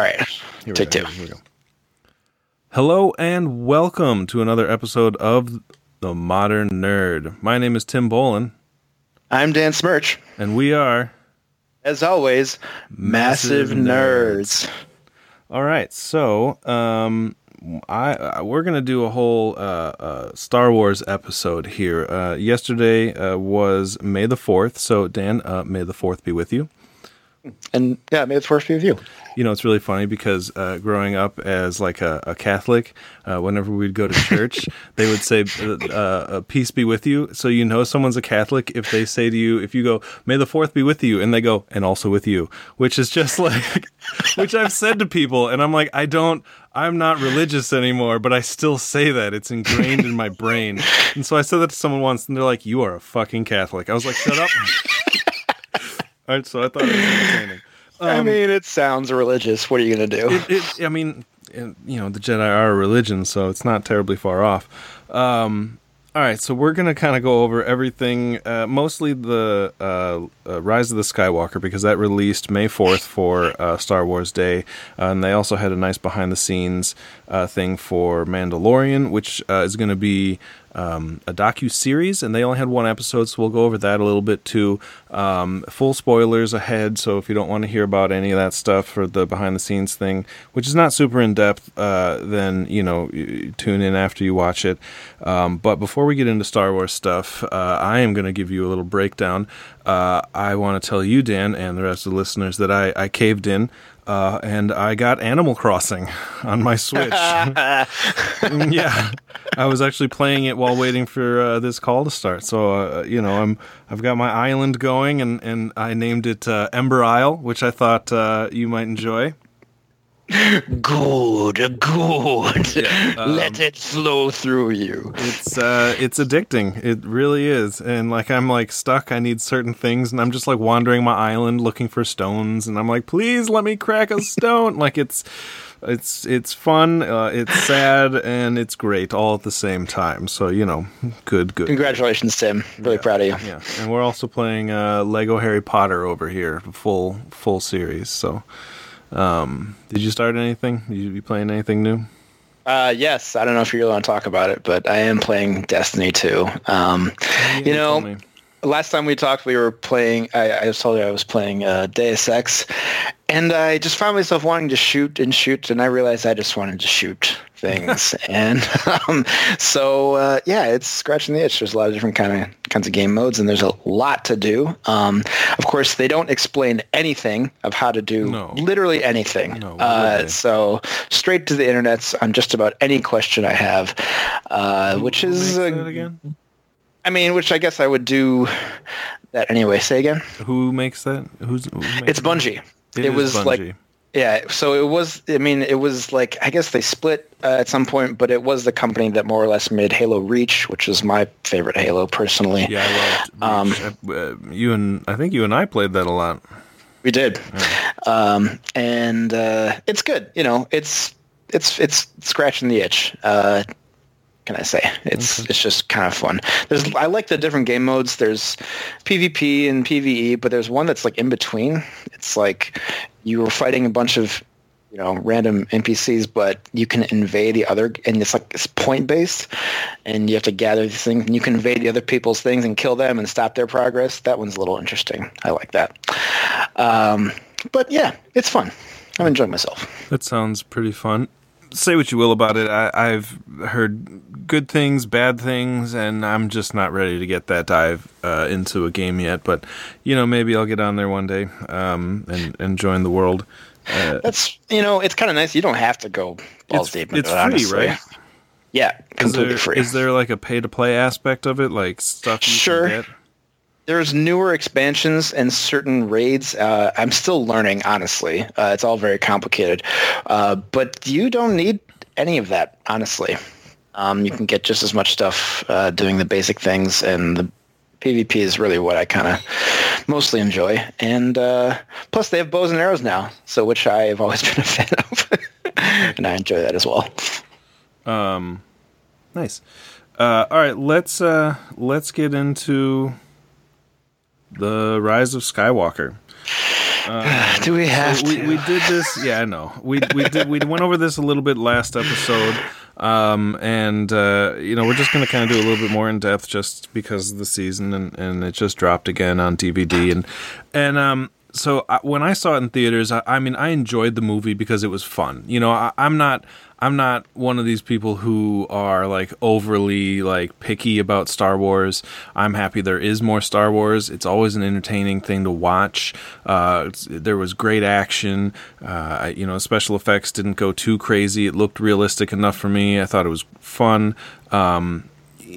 All right, Here we take go, two. here we go. Hello and welcome to another episode of The Modern Nerd. My name is Tim Bolin, I'm Dan Smirch. and we are. As always, massive, Massive nerds. All right, so um, I, I we're gonna do a whole uh, uh, Star Wars episode here. Uh, yesterday uh, was May the Fourth, so Dan, uh, May the Fourth be with you. And yeah, may the Fourth be with you. You know, it's really funny because uh, growing up as like a, a Catholic, uh, whenever we'd go to church, they would say, uh, uh, "Peace be with you." So you know someone's a Catholic if they say to you, if you go, "May the Fourth be with you," and they go, "And also with you," which is just like, which I've said to people, and I'm like, I don't. I'm not religious anymore, but I still say that. It's ingrained in my brain. And so I said that to someone once, and they're like, "You are a fucking Catholic." I was like, "Shut up." All right, so I thought it was entertaining. I mean, it sounds religious. What are you gonna do? it, it, I mean, it- you know, the Jedi are a religion, so it's not terribly far off. Um, all right, so we're gonna kind of go over everything, uh, mostly the uh, uh, Rise of the Skywalker because that released May fourth for uh, Star Wars Day, uh, and they also had a nice behind the scenes uh, thing for Mandalorian, which uh, is going to be um, a docu series, and they only had one episode, so we'll go over that a little bit too. Um, full spoilers ahead, so if you don't want to hear about any of that stuff for the behind the scenes thing, which is not super in depth, uh, then you know tune in after you watch it. Um, but before we get into Star Wars stuff, uh, I am going to give you a little breakdown. Uh, I want to tell you, Dan, and the rest of the listeners that I, I caved in. Uh, and I got Animal Crossing on my Switch. yeah, I was actually playing it while waiting for uh, this call to start. So uh, you know, I'm I've got my island going, and and I named it uh, Ember Isle, which I thought uh, you might enjoy. Good, good. um, Let it flow through you. It's uh, it's addicting. It really is. And like I'm like stuck. I need certain things, and I'm just like wandering my island looking for stones, and I'm like, please let me crack a stone. like it's. It's it's fun, uh, it's sad, and it's great all at the same time. So you know, good, good. Congratulations, Tim. Really proud of you. Yeah, and we're also playing uh, Lego Harry Potter over here, full full series. So, um, did you start anything? Did you be playing anything new? Uh, yes, I don't know if you really want to talk about it, but I am playing Destiny 2. Um, you know. Last time we talked, we were playing. I, I told you I was playing uh, Deus Ex, and I just found myself wanting to shoot and shoot, and I realized I just wanted to shoot things, and um, so uh, yeah, it's scratching the itch. There's a lot of different kind of kinds of game modes, and there's a lot to do. Um, of course, they don't explain anything of how to do No. literally anything. No, uh, so straight to the internets on just about any question I have, uh, which is uh, again? I mean, which I guess I would do that anyway. Say again. Who makes that? Who's? Who makes It's? Bungie. It was like yeah. So it was. I mean, it was like I guess they split uh, at some point, but it was the company that more or less made Halo Reach, which is my favorite Halo personally. Yeah, I loved. Um. Uh, you and I think you and I played that a lot. We did, um, and uh, it's good. You know, it's it's it's scratching the itch. Uh, can I say it's it's just kind of fun. There's I like the different game modes. There's PvP and PvE, but there's one that's like in between. It's like you were fighting a bunch of you know random NPCs, but you can invade the other, and it's like it's point based, and you have to gather these things, and you can invade the other people's things and kill them and stop their progress. That one's a little interesting. I like that. Um, but yeah, it's fun. I'm enjoying myself. That sounds pretty fun. Say what you will about it. I, I've heard good things, bad things, and I'm just not ready to get that dive uh, into a game yet. But you know, maybe I'll get on there one day um, and and join the world. Uh, That's you know, it's kind of nice. You don't have to go balls deep. it's it, free, honestly. right? Yeah, Is completely there, free. is there like a pay to play aspect of it, like stuff you Sure. There's newer expansions and certain raids. Uh, I'm still learning, honestly. Uh, it's all very complicated, uh, but you don't need any of that, honestly. Um, you can get just as much stuff uh, doing the basic things, and the PvP is really what I kind of mostly enjoy. And uh, plus, they have bows and arrows now, so which I have always been a fan of, and I enjoy that as well. Um, nice. Uh, all right, let's let's get into the Rise of Skywalker. Uh, Do we have so we, to? we did this. Yeah, I know. We we did we went over this a little bit last episode. Um, and uh, you know we're just going to kind of do a little bit more in depth just because of the season and, and it just dropped again on DVD and and um so I, when I saw it in theaters I, I mean I enjoyed the movie because it was fun you know I, I'm not I'm not one of these people who are like overly like picky about Star Wars. I'm happy there is more Star Wars. It's always an entertaining thing to watch. Uh, there was great action. Uh, you know, special effects didn't go too crazy. It looked realistic enough for me. I thought it was fun. Um,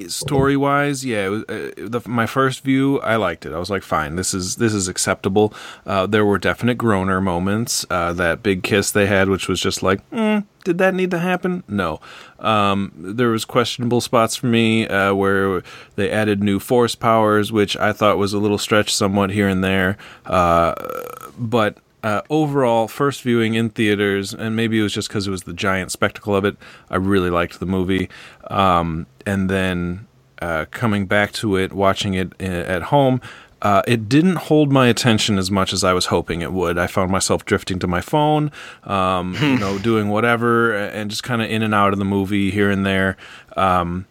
story wise, yeah, was, uh, the, my first view, I liked it. I was like, fine, this is this is acceptable. Uh, there were definite groaner moments. Uh, that big kiss they had, which was just like, mm, did that need to happen? No. Um, there was questionable spots for me uh, where they added new force powers, which I thought was a little stretched somewhat here and there. Uh, but uh, overall, first viewing in theaters, and maybe it was just because it was the giant spectacle of it. I really liked the movie, um, and then uh, coming back to it, watching it uh, at home. Uh, it didn't hold my attention as much as I was hoping it would. I found myself drifting to my phone, um, you know, doing whatever, and just kind of in and out of the movie here and there. Um,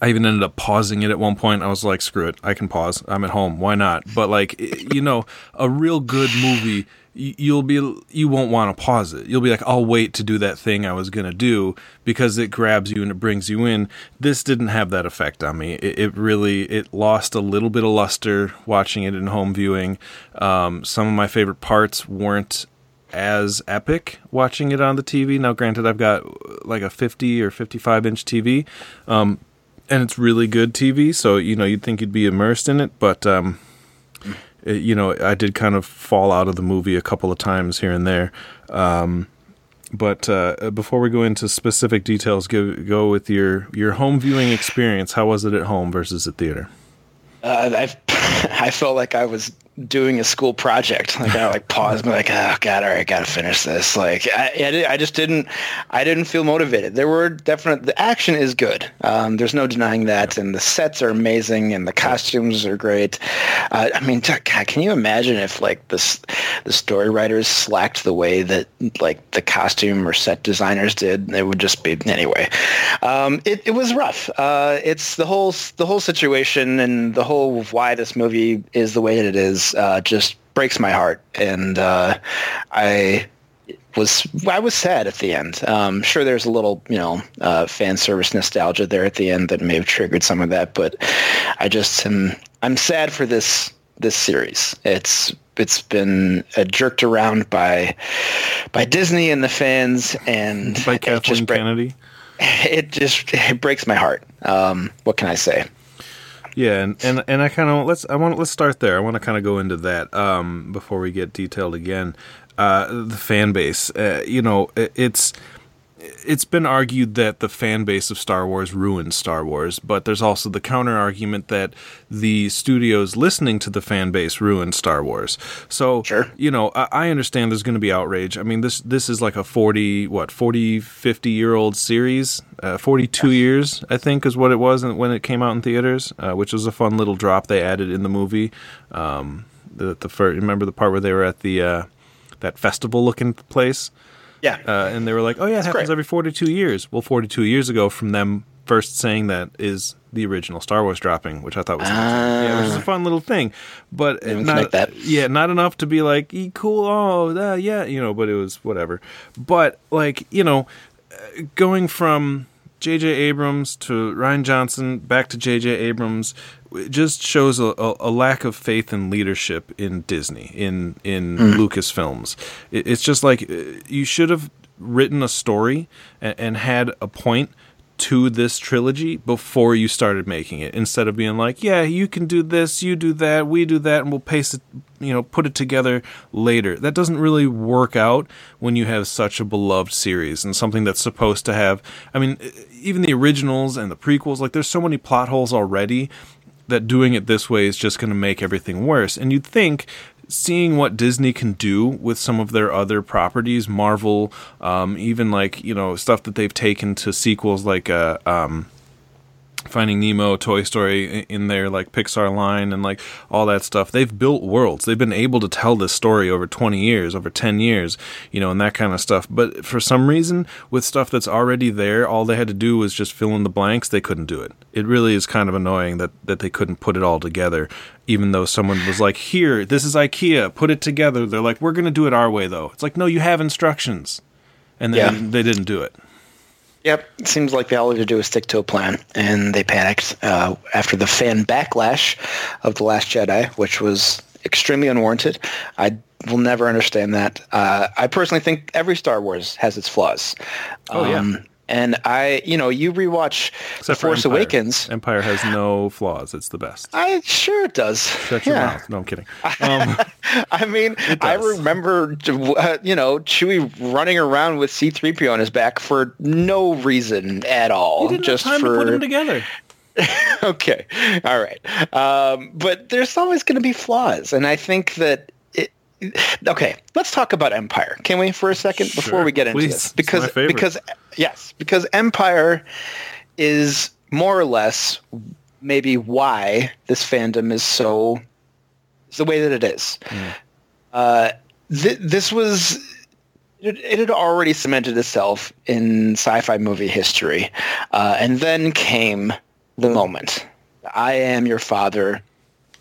I even ended up pausing it at one point. I was like, screw it, I can pause. I'm at home. Why not? But like, you know, a real good movie, you'll be you won't want to pause it. You'll be like, I'll wait to do that thing I was gonna do because it grabs you and it brings you in. This didn't have that effect on me. It, it really it lost a little bit of luster watching it in home viewing. Um, some of my favorite parts weren't as epic watching it on the TV. Now, granted, I've got like a 50 or 55 inch TV. Um, and it's really good TV, so you know you'd think you'd be immersed in it, but um, it, you know I did kind of fall out of the movie a couple of times here and there. Um, but uh, before we go into specific details, go go with your your home viewing experience. How was it at home versus at theater? Uh, I I felt like I was doing a school project. Like I like pause, and be like, oh god, all right, gotta finish this. Like I, I just didn't, I didn't feel motivated. There were definite. The action is good. Um, there's no denying that, and the sets are amazing, and the costumes are great. Uh, I mean, God, can you imagine if like this, the story writers slacked the way that like the costume or set designers did? It would just be anyway. Um, it, it was rough. Uh, it's the whole the whole situation and the whole why this movie is the way that it is uh, just breaks my heart, and uh, I was I was sad at the end. Um, sure, there's a little you know uh, fan service nostalgia there at the end that may have triggered some of that, but I just am I'm sad for this this series. It's it's been uh, jerked around by by Disney and the fans, and by Kathleen just Kennedy. It just it breaks my heart. Um, what can I say? Yeah, and and, and I kind of let's I want let's start there. I want to kind of go into that um, before we get detailed again. Uh, the fan base, uh, you know, it, it's it's been argued that the fan base of Star Wars ruined Star Wars, but there's also the counter argument that the studios listening to the fan base ruined Star Wars. So, sure. you know, I, I understand there's going to be outrage. I mean, this this is like a 40, what, 40, 50 year old series. Uh, 42 years, I think, is what it was when it came out in theaters, uh, which was a fun little drop they added in the movie. Um, the, the first, remember the part where they were at the uh, that festival looking place? Yeah. Uh, and they were like, oh, yeah, it happens great. every 42 years. Well, 42 years ago from them first saying that is the original Star Wars dropping, which I thought was uh, yeah, which is a fun little thing, but not yeah, not enough to be like cool. Oh, uh, yeah, you know, but it was whatever. But like you know, going from J.J. Abrams to Rian Johnson back to J.J. Abrams it just shows a, a, a, lack of faith and leadership in Disney, in in mm. Lucasfilms. It, it's just like uh, you should have written a story and, and had a point to this trilogy before you started making it instead of being like yeah you can do this you do that we do that and we'll paste it you know put it together later that doesn't really work out when you have such a beloved series and something that's supposed to have i mean even the originals and the prequels like there's so many plot holes already that doing it this way is just going to make everything worse. And you'd think seeing what Disney can do with some of their other properties, Marvel, um, even like you know stuff that they've taken to sequels like uh, um, Finding Nemo, Toy Story in their like Pixar line and like all that stuff. They've built worlds. They've been able to tell this story over 20 years, over 10 years, you know, and that kind of stuff. But for some reason, with stuff that's already there, all they had to do was just fill in the blanks. They couldn't do it. It really is kind of annoying that that they couldn't put it all together. Even though someone was like, "Here, this is IKEA. Put it together." They're like, "We're going to do it our way, though." It's like, no, you have instructions, and then yeah. they didn't do it. Yep, it seems like they all had to do is stick to a plan, and they panicked uh, after the fan backlash of the Last Jedi, which was extremely unwarranted. I will never understand that. Uh, I personally think every Star Wars has its flaws. Oh yeah. Um, and I, you know, you rewatch Except Force Empire. Awakens. Empire has no flaws. It's the best. I sure it does. Shut your yeah. mouth. No, I'm kidding. Um, I mean, I remember, uh, you know, Chewie running around with C-3PO on his back for no reason at all. just time for put them together. okay, all right. Um, but there's always going to be flaws, and I think that okay, let's talk about Empire, can we, for a second before we get into please. this? Because because yes, because Empire is more or less maybe why this fandom is so is the way that it is. Mm. Uh, th- this was it, it, had already cemented itself in sci-fi movie history, uh, and then came the moment. I am your father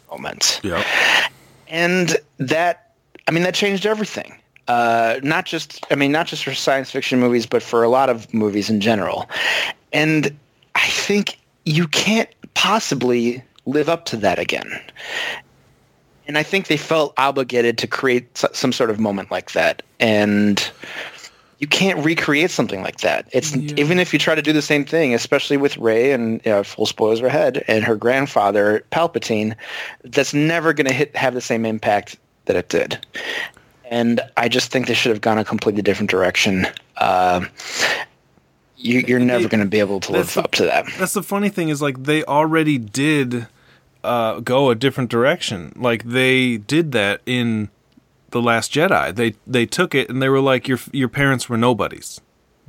moment. Yeah. And that I mean, that changed everything. Uh, not just, I mean, not just for science fiction movies, but for a lot of movies in general. And I think you can't possibly live up to that again. And I think they felt obligated to create some sort of moment like that. And you can't recreate something like that. It's yeah. even if you try to do the same thing, especially with Rey and you know, full spoilers ahead, and her grandfather Palpatine, that's never going to hit have the same impact that it did. And I just think they should have gone a completely different direction. Uh, you, are never going to be able to live the, up to that. That's the funny thing is like they already did uh, go a different direction. Like they did that in the Last Jedi. They they took it and they were like your your parents were nobodies.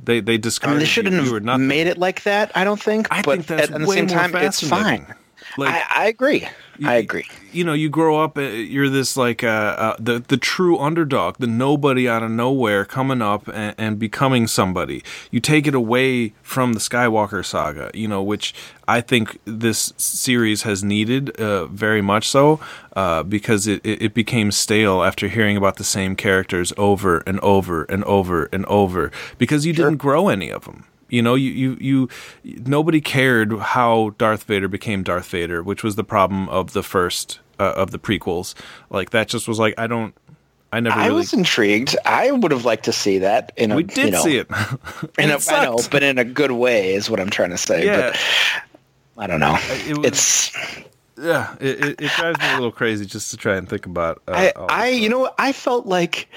They they discarded. I mean, they shouldn't you. have you made it like that. I don't think. I but think that's at, at the same time, it's fine. Like, I, I agree. I agree. You know, you grow up, uh, you're this like uh, uh, the the true underdog, the nobody out of nowhere coming up and, and, becoming somebody. You take it away from the Skywalker saga, you know, which I think this series has needed uh, very much so uh, because it, it became stale after hearing about the same characters over and over and over and over because you sure. didn't grow any of them. You know, you, you, you, nobody cared how Darth Vader became Darth Vader, which was the problem of the first, uh, of the prequels. Like, that just was like, I don't, I never. I really... was intrigued. I would have liked to see that. In a, we did you know, see it. in a, I know, but in a good way is what I'm trying to say. Yeah. But I don't know. It was, it's yeah, it, it, it, drives me a little crazy just to try and think about. Uh, I, I you know, I felt like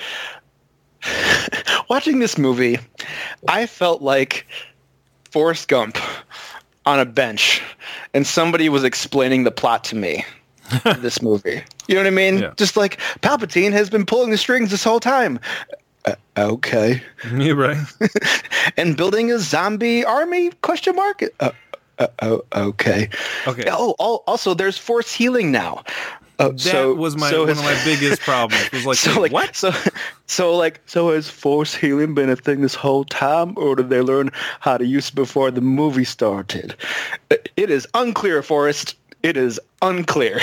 watching this movie, I felt like Forrest Gump on a bench, and somebody was explaining the plot to me. this movie, you know what I mean? Yeah. Just like Palpatine has been pulling the strings this whole time. Uh, okay. Yeah, right. and building a zombie army? Question mark. Uh, uh, oh, okay. Okay. Oh, also, there's force healing now. Uh, that so, was my so one of my biggest problems. Was like, so like what? So, so like, so has force healing been a thing this whole time, or did they learn how to use it before the movie started? It is unclear, Forrest. It is unclear.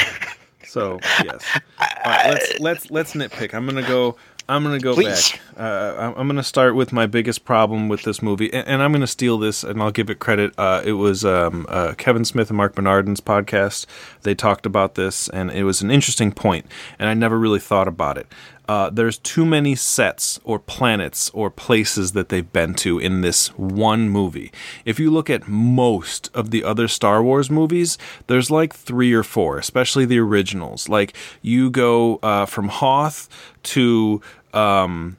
So yes, All right, let's let's let's nitpick. I'm gonna go. I'm going to go Please. back. Uh, I'm going to start with my biggest problem with this movie, and, and I'm going to steal this, and I'll give it credit. Uh, it was um, uh, Kevin Smith and Marc Bernardin's podcast. They talked about this, and it was an interesting point, and I never really thought about it. Uh, there's too many sets or planets or places that they've been to in this one movie. If you look at most of the other Star Wars movies, there's like three or four, especially the originals. Like you go uh, from Hoth to um,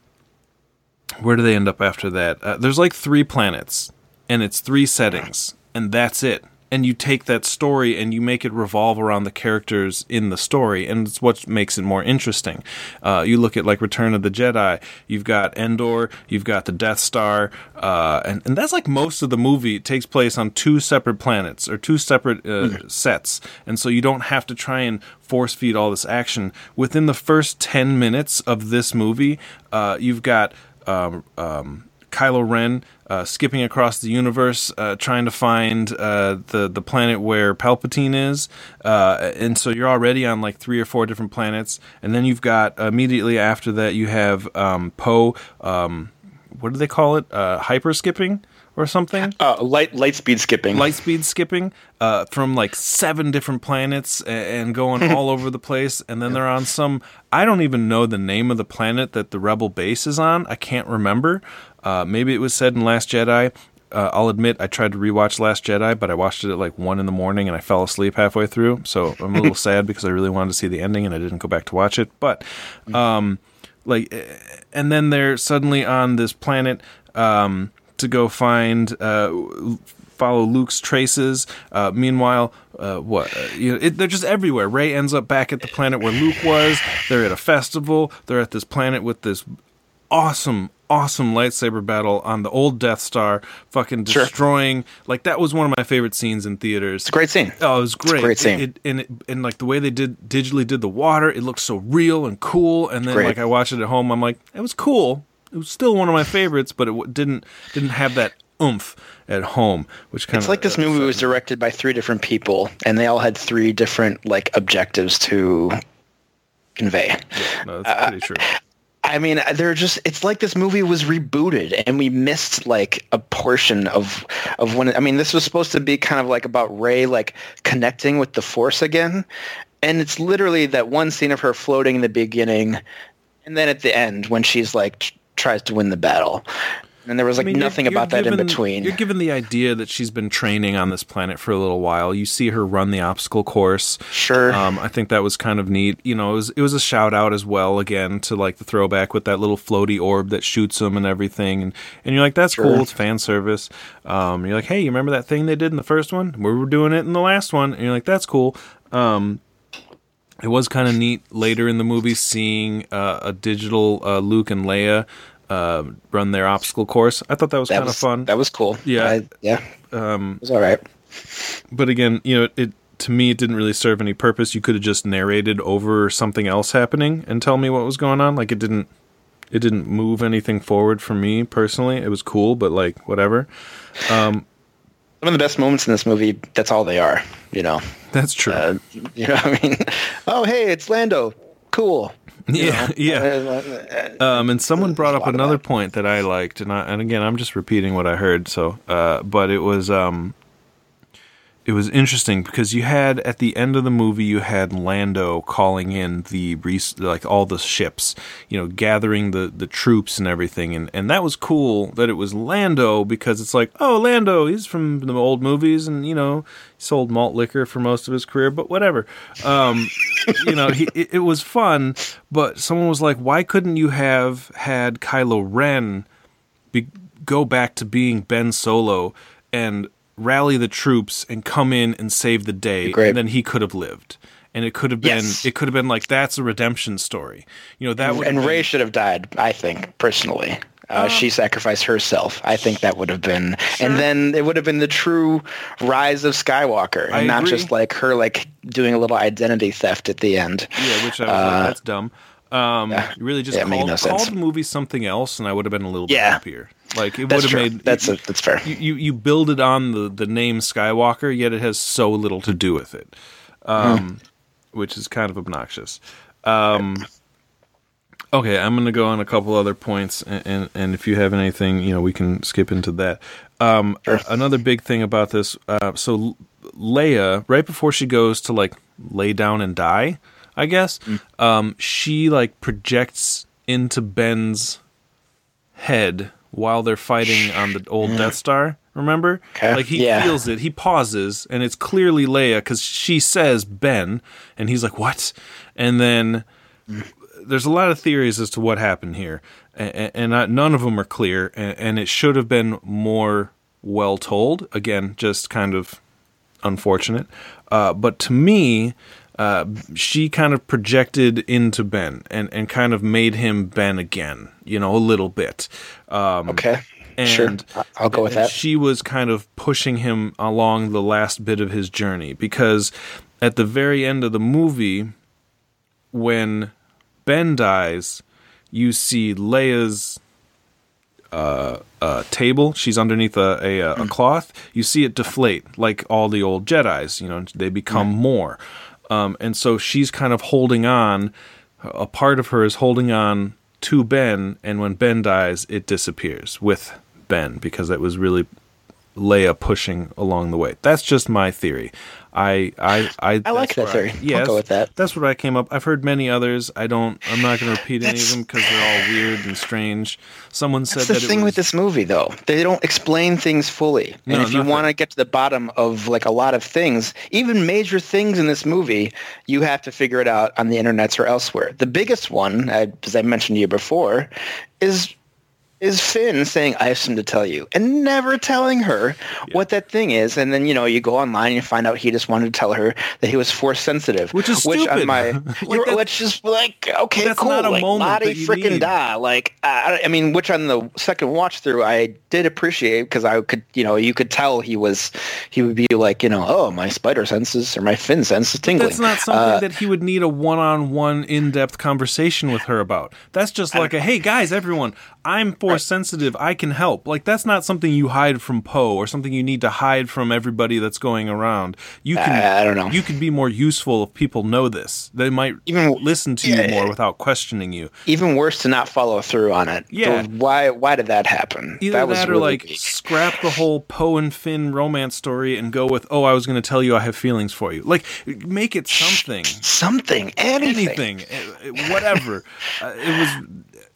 where do they end up after that? Uh, there's like three planets, and it's three settings, and that's it. and you take that story and you make it revolve around the characters in the story, and it's what makes it more interesting. Uh, you look at like Return of the Jedi, you've got Endor, you've got the Death Star, uh, and and that's like most of the movie it takes place on two separate planets or two separate uh, mm-hmm. sets, and so you don't have to try and force feed all this action within the first ten minutes of this movie. Uh, you've got um, um, Kylo Ren uh, skipping across the universe, uh, trying to find uh, the the planet where Palpatine is, uh, and so you're already on like three or four different planets, and then you've got immediately after that you have um, Poe. Um, what do they call it? Uh, hyper skipping or something? Uh, light light speed skipping. Light speed skipping uh, from like seven different planets and, and going all over the place, and then they're on some. I don't even know the name of the planet that the rebel base is on. I can't remember. Uh, maybe it was said in Last Jedi. Uh, I'll admit I tried to rewatch Last Jedi, but I watched it at like one in the morning and I fell asleep halfway through. So I'm a little sad because I really wanted to see the ending and I didn't go back to watch it. But um, like, and then they're suddenly on this planet. Um, to go find uh, follow Luke's traces. Uh, meanwhile, uh, what uh, you know, it, they're just everywhere. Rey ends up back at the planet where Luke was. They're at a festival. They're at this planet with this awesome, awesome lightsaber battle on the old Death Star, fucking destroying. Sure. Like that was one of my favorite scenes in theaters. It's a great scene. Oh, it was great. great scene. It, it, and it, and like the way they did digitally did the water, it looked so real and cool. And then like I watched it at home, I'm like, it was cool, it was still one of my favorites, but it didn't didn't have that oomph at home, which kind of it's like this movie was directed by three different people, and they all had three different like objectives to convey. Yeah, no, that's pretty uh, true. I mean, they're just it's like this movie was rebooted and we missed like a portion of of when I mean, this was supposed to be kind of like about Rey like connecting with the Force again. And it's literally that one scene of her floating in the beginning and then at the end when she's like tries to win the battle. And there was like I mean, nothing you're, you're about given, that in between. You're given the idea that she's been training on this planet for a little while. You see her run the obstacle course. Sure. Um, I think that was kind of neat. You know, it was, it was a shout out as well again to like the throwback with that little floaty orb that shoots them and everything. And, and you're like, that's sure. cool. It's fan service. Um, you're like, hey, you remember that thing they did in the first one? We were doing it in the last one. And you're like, that's cool. Um, it was kind of neat later in the movie seeing uh, a digital uh, Luke and Leia uh, run their obstacle course. I thought that was kind of fun. That was cool. Yeah, I, yeah. Um, it was all right. But again, you know, it, it to me it didn't really serve any purpose. You could have just narrated over something else happening and tell me what was going on. Like it didn't it didn't move anything forward for me personally. It was cool, but like whatever. Um, Some of the best moments in this movie. That's all they are. You know. That's true. Uh, you know, I mean, oh hey, it's Lando. Cool. Yeah, know? yeah. Um, and someone brought up another point that I liked, and I, and again, I'm just repeating what I heard. So, uh, but it was um, it was interesting because you had at the end of the movie you had Lando calling in the like all the ships, you know, gathering the the troops and everything, and and that was cool that it was Lando because it's like oh Lando he's from the old movies and you know sold malt liquor for most of his career, but whatever, um, you know he, it, it was fun, but someone was like why couldn't you have had Kylo Ren be, go back to being Ben Solo? And rally the troops and come in and save the day, Great. and then he could have lived. And it could have been yes. it could have been like that's a redemption story. You know that would and Rey should have died. I think personally. Uh, uh, she sacrificed herself. I think that would have been, sure. and then it would have been the true rise of Skywalker, and I not agree. just like her like doing a little identity theft at the end. Yeah, which I was uh, like, that's dumb. Um, yeah. You really just yeah, called, no called the movie something else, and I would have been a little bit happier. Like it would have made that's a, that's fair. You, you, you build it on the the name Skywalker, yet it has so little to do with it, um, mm. which is kind of obnoxious. Um, okay, I'm going to go on a couple other points, and, and, and if you have anything, you know, we can skip into that. Um, sure. Another big thing about this, uh, so Leia, right before she goes to like lay down and die, I guess, mm. um, she like projects into Ben's head while they're fighting on the old Death Star. Remember? Okay. Like he yeah. feels it. He pauses, and it's clearly Leia because she says Ben, and he's like, "What?" And then there's a lot of theories as to what happened here, and, and I, none of them are clear. And, and it should have been more well told. Again, just kind of unfortunate. Uh, but to me, uh, she kind of projected into Ben and, and kind of made him Ben again, you know, a little bit. Um, Okay. and sure. I'll go with that. She was kind of pushing him along the last bit of his journey because at the very end of the movie, when Ben dies, you see Leia's uh, uh, table. She's underneath a, a, a cloth. You see it deflate like all the old Jedi's. You know, they become more. Um, and so she's kind of holding on. A part of her is holding on to Ben, and when Ben dies, it disappears with Ben because it was really Leia pushing along the way. That's just my theory. I I I, I like that theory. yes, I'll go with that. That's what I came up. I've heard many others. I don't. I'm not going to repeat any of them because they're all weird and strange. Someone said That's the that thing was, with this movie, though. They don't explain things fully. No, and if you want to get to the bottom of like a lot of things, even major things in this movie, you have to figure it out on the internets or elsewhere. The biggest one, I, as I mentioned to you before, is is Finn saying, I have something to tell you, and never telling her what that thing is. And then, you know, you go online and you find out he just wanted to tell her that he was force sensitive. Which is Which stupid. on my, Like which is like, okay, That's cool. not a like, moment that you freaking need. die. Like, I, I mean, which on the second watch through, I did appreciate because I could, you know, you could tell he was, he would be like, you know, oh, my spider senses or my fin sense is tingling. That's not something Uh, that he would need a one-on-one, in-depth conversation with her about. That's just like a hey guys, everyone, I'm force sensitive. I can help. Like that's not something you hide from Poe or something you need to hide from everybody that's going around. You can. I- I don't know. You could be more useful if people know this. They might Even- listen to you yeah. more without questioning you. even worse to not follow through on it. Yeah. So why, why did that happen? Either that was that or really like weak. scrap the whole Poe and Finn romance story and go with, oh, I was going to tell you I have feelings for you. Like, make it something. something, anything. anything, eh, eh, whatever. uh, it was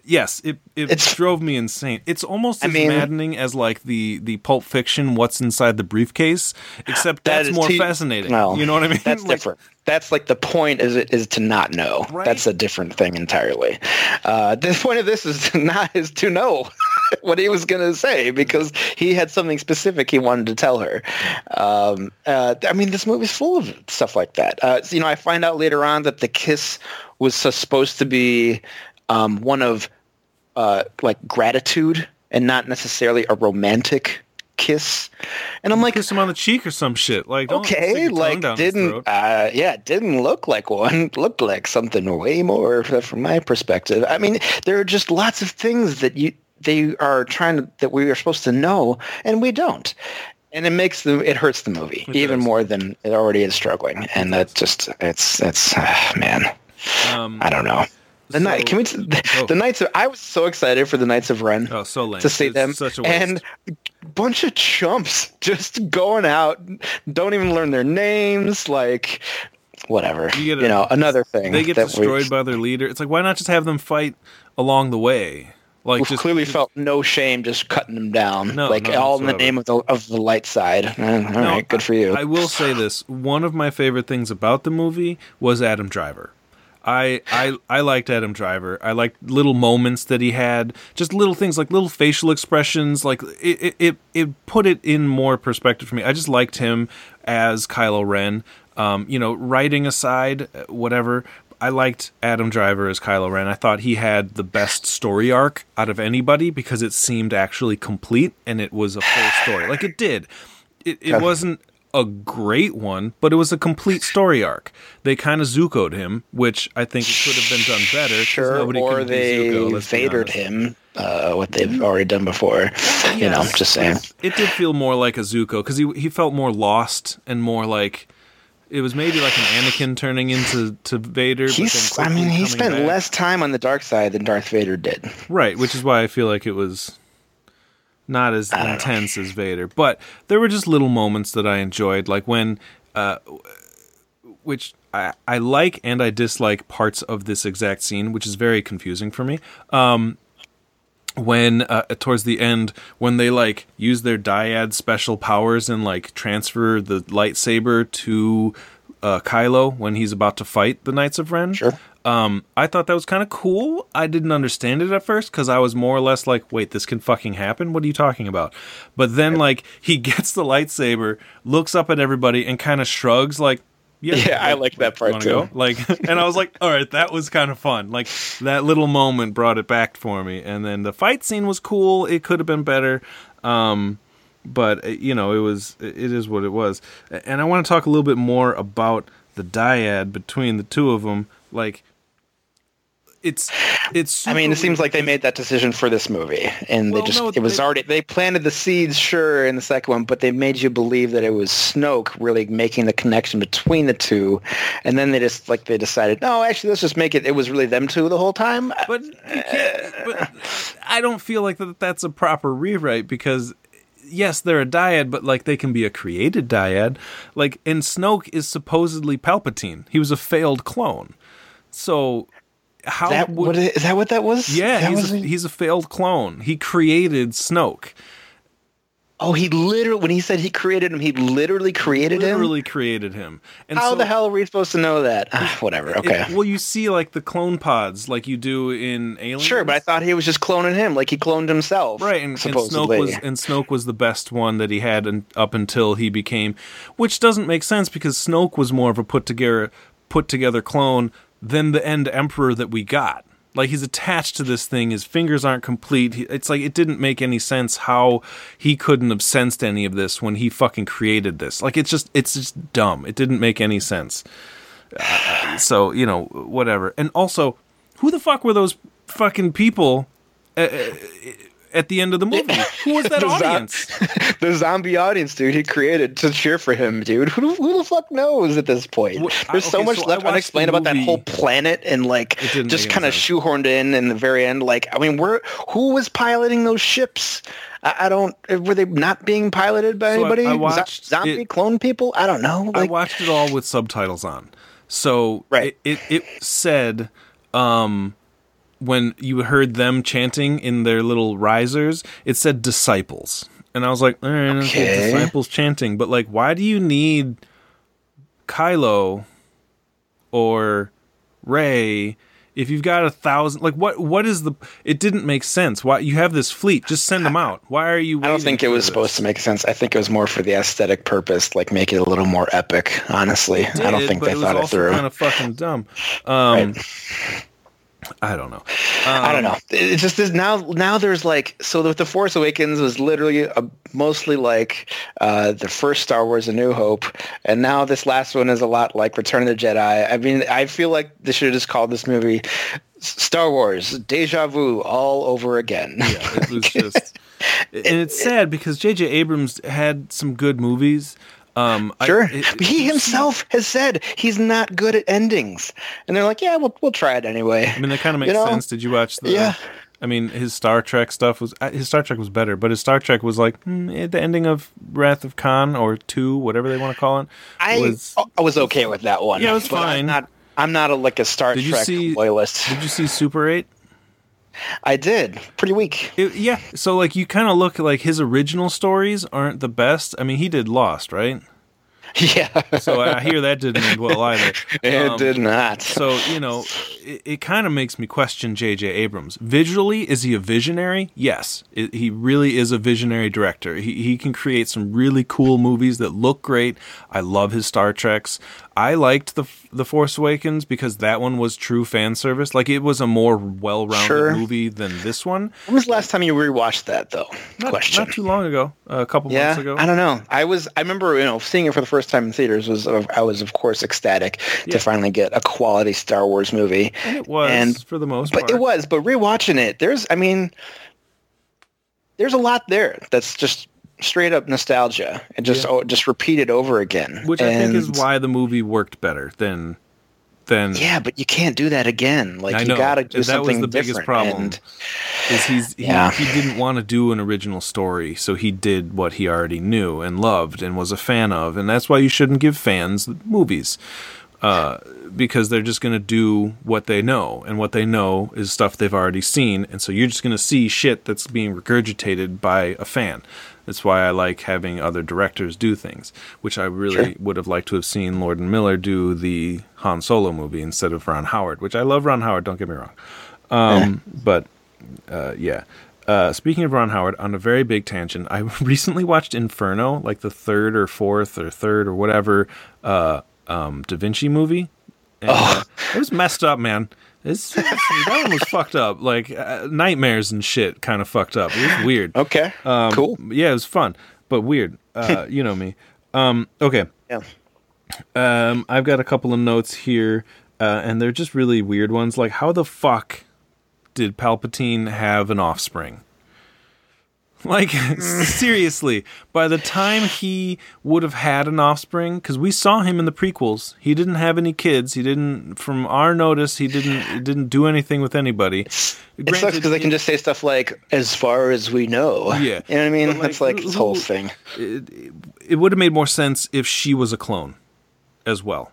yes, it it It's- drove me insane. It's almost I as mean- maddening as like the the Pulp Fiction "What's Inside the Briefcase," except That that's more fascinating. No, you know what I mean? That's Like, different. That's like the point is is to not know. Right. That's a different thing entirely. Uh, the point of this is not is to know what he was going to say because he had something specific he wanted to tell her. Um, uh, I mean, this movie's full of stuff like that. Uh, so, you know, I find out later on that the kiss was supposed to be um, one of uh, like gratitude and not necessarily a romantic kiss. And I'm like, kiss him on the cheek or some shit. Like, okay, like didn't uh, yeah, didn't look like one. Looked like something way more from my perspective. I mean, there are just lots of things that you they are trying to that we are supposed to know and we don't. And it makes the it hurts the movie It even does. more than it already is struggling. And that just it's it's uh, man, Um, I don't know. The So- night can we the, Go. the Knights of I was so excited for the Knights of Ren oh, so lame to see It's them Such a waste. and bunch of chumps just going out don't even learn their names like whatever You you, a- know another thing they get we- destroyed by their leader. It's like, why not just have them fight along the way? Like, just clearly felt no shame just cutting them down No, like all in the name of the of the light side Eh, all right No, good for you I will say this: one of my favorite things about the movie was Adam Driver. I I I liked Adam Driver. I liked little moments that he had, just little things like little facial expressions. Like it it it, put it in more perspective for me. I just liked him as Kylo Ren. Um, you know, writing aside, uh, whatever. I liked Adam Driver as Kylo Ren. I thought he had the best story arc out of anybody because it seemed actually complete and it was a full story. Like it did. It, it wasn't a great one, but it was a complete story arc. They kind of Zuko'd him, which I think could have been done better. sure nobody or they Zuko, vadered him uh, what they've already done before you know Yes. just saying It did feel more like a Zuko because he he felt more lost and more like it was maybe like an Anakin turning into to Vader. he's i mean he spent back. less time on the dark side than darth vader did Right, which is why I feel like it was not as intense as Vader. But there were just little moments that I enjoyed, like when, uh, which I, I like and I dislike parts of this exact scene, which is very confusing for me. Um, when uh, towards the end, when they like use their dyad special powers and like transfer the lightsaber to uh, Kylo when he's about to fight the Knights of Ren. Sure. Um, I thought that was kind of cool. I didn't understand it at first because I was more or less like, "Wait, this can fucking happen? What are you talking about?" But then, like, he gets the lightsaber, looks up at everybody, and kind of shrugs, like, "Yeah, yeah, I like that part too." Go? Like, and I was like, "All right, that was kind of fun." Like that little moment brought it back for me. And then the fight scene was cool. It could have been better. Um, but uh, you know, it was it is what it was. And I want to talk a little bit more about the dyad between the two of them. Like it's it's. I mean, it seems like they made that decision for this movie, and well, they just no, it was they, already they planted the seeds, sure, in the second one, but they made you believe that it was Snoke really making the connection between the two, and then they just like they decided, no, actually, let's just make it. It was really them two the whole time. But, but I don't feel like that. That's a proper rewrite because yes, they're a dyad, but like they can be a created dyad. Like, and Snoke is supposedly Palpatine. He was a failed clone. So how that, would, what is that what that was? Yeah, that he's, was a, he's a failed clone. He created Snoke. Oh, he literally when he said he created him, he literally created literally him. Literally created him. And how so, the hell are we supposed to know that? Ah, whatever. Okay. It, well, you see like the clone pods, like you do in Alien. Sure, but I thought he was just cloning him, like he cloned himself. Right, and, and Snoke was and Snoke was the best one that he had and, up until he became, which doesn't make sense because Snoke was more of a put together put together clone than the end emperor that we got. Like he's attached to this thing. His fingers aren't complete. It's like it didn't make any sense how he couldn't have sensed any of this when he fucking created this. Like it's just it's just dumb. It didn't make any sense. So you know whatever. And also, who the fuck were those fucking people? Uh, uh at the end of the movie. Who was that the audience? the zombie audience, dude. He created to cheer for him, dude. Who, who the fuck knows at this point? There's so much so left unexplained about that whole planet, and like just kind of shoehorned in in the very end. Like, I mean, where who was piloting those ships? I, don't. Were they not being piloted by so anybody? I, I watched zombie it, clone people. I don't know. Like, I watched it all with subtitles on. So right. it, it, it said um when you heard them chanting in their little risers, it said disciples. And I was like, right, okay. disciples chanting. But like, why do you need Kylo or Rey? if you've got a thousand? Like, what? What is the? It didn't make sense. Why you have this fleet? Just send them out. Why are you? I don't think it was this? supposed to make sense. I think it was more for the aesthetic purpose, like make it a little more epic. Honestly, did, I don't think they it thought it through. Kind of fucking dumb. Um, right. I don't know. Um, I don't know. It's just this, now. Now there's like so. The, the Force Awakens was literally a, mostly like uh, the first Star Wars: A New Hope, and now this last one is a lot like Return of the Jedi. I mean, I feel like they should have just called this movie Star Wars: Deja Vu all over again. Yeah, it was just. and it's sad because J.J. Abrams had some good movies, um, sure, I, it, he himself has said he's not good at endings, and they're like, "Yeah, we'll we'll try it anyway." I mean, that kind of makes you know? sense. Did you watch the? Yeah. I mean, his Star Trek stuff was uh, his Star Trek was better, but his Star Trek was like mm, the ending of Wrath of Khan or two, whatever they want to call it. Was, I I was okay with that one. Yeah, it was fine. I'm not I'm not a, like a Star did Trek see, loyalist. Did you see Super Eight? I did. Pretty weak. It, yeah. So like you kind of look like his original stories aren't the best. I mean, he did Lost, right? Yeah. so I hear that didn't end well either. It um, did not. So, you know, it, it kind of makes me question J.J. Abrams. Visually, is he a visionary? Yes. It, he really is a visionary director. He, he can create some really cool movies that look great. I love his Star Treks. I liked the the Force Awakens because that one was true fan service. Like it was a more well rounded sure. movie than this one. When was the last time you rewatched that though? Not, Question. Not too long ago. A couple yeah, months ago. I don't know. I was. I remember you know seeing it for the first time in theaters. Was I was of course ecstatic yeah. to finally get a quality Star Wars movie. And it was and, for the most part. But it was. But rewatching it, there's. I mean. There's a lot there that's just straight up nostalgia and just yeah. oh, just repeated over again. Which and, I think is why the movie worked better than than yeah, but you can't do that again. Like I know. you got to do that something was the different. biggest problem. And, is he's yeah. he, he didn't want to do an original story, so he did what he already knew and loved and was a fan of, and that's why you shouldn't give fans movies. Uh, because they're just going to do what they know, and what they know is stuff they've already seen, and so you're just going to see shit that's being regurgitated by a fan. That's why I like having other directors do things, which I really Sure. would have liked to have seen Lord and Miller do the Han Solo movie instead of Ron Howard, which I love Ron Howard. Don't get me wrong, um, but uh, yeah. Uh, speaking of Ron Howard, on a very big tangent, I recently watched Inferno, like the third or fourth or third or whatever uh, um, Da Vinci movie. And, uh, it was messed up, man. It's, that one was fucked up. Like uh, nightmares and shit, kind of fucked up. It was weird. Okay. Um, cool. Yeah, it was fun, but weird. Uh, you know me. Um, okay. Yeah. Um, I've got a couple of notes here, uh, and they're just really weird ones. Like, how the fuck did Palpatine have an offspring? Like, seriously, by the time he would have had an offspring, because we saw him in the prequels, he didn't have any kids. He didn't, from our notice, he didn't he didn't do anything with anybody. It sucks because they can just say stuff like, "As far as we know." Yeah. You know what I mean? Like, That's like this whole thing. it would have made more sense if she was a clone as well.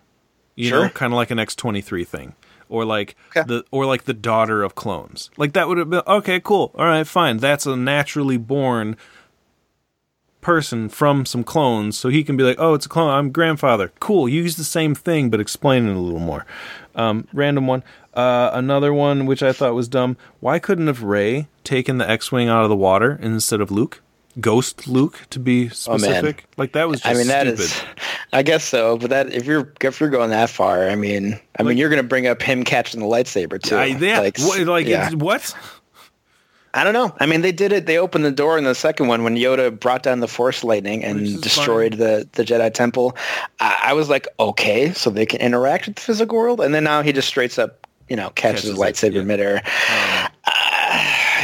You know, kind of like an X twenty three thing, or like Okay. the or like the daughter of clones. Like that would have been okay, cool, all right, fine. That's a naturally born person from some clones, so he can be like, oh, it's a clone. I'm grandfather. Cool. Use the same thing, but explain it a little more. Um, random one. Uh, another one which I thought was dumb. Why couldn't have Rey taken the X-wing out of the water instead of Luke? Ghost Luke, to be Oh, specific. like that was just I mean, that stupid. is. I guess so, but that if you're if you're going that far, I mean, I mean, you're going to bring up him catching the lightsaber too. I, yeah, Like, what, like yeah. what? I don't know. I mean, they did it. They opened the door in the second one when Yoda brought down the Force lightning and destroyed the the Jedi Temple. I, I was like, okay, so they can interact with the physical world, and then now he just straight up, you know, catches, Catches his it, lightsaber yeah. midair. Oh,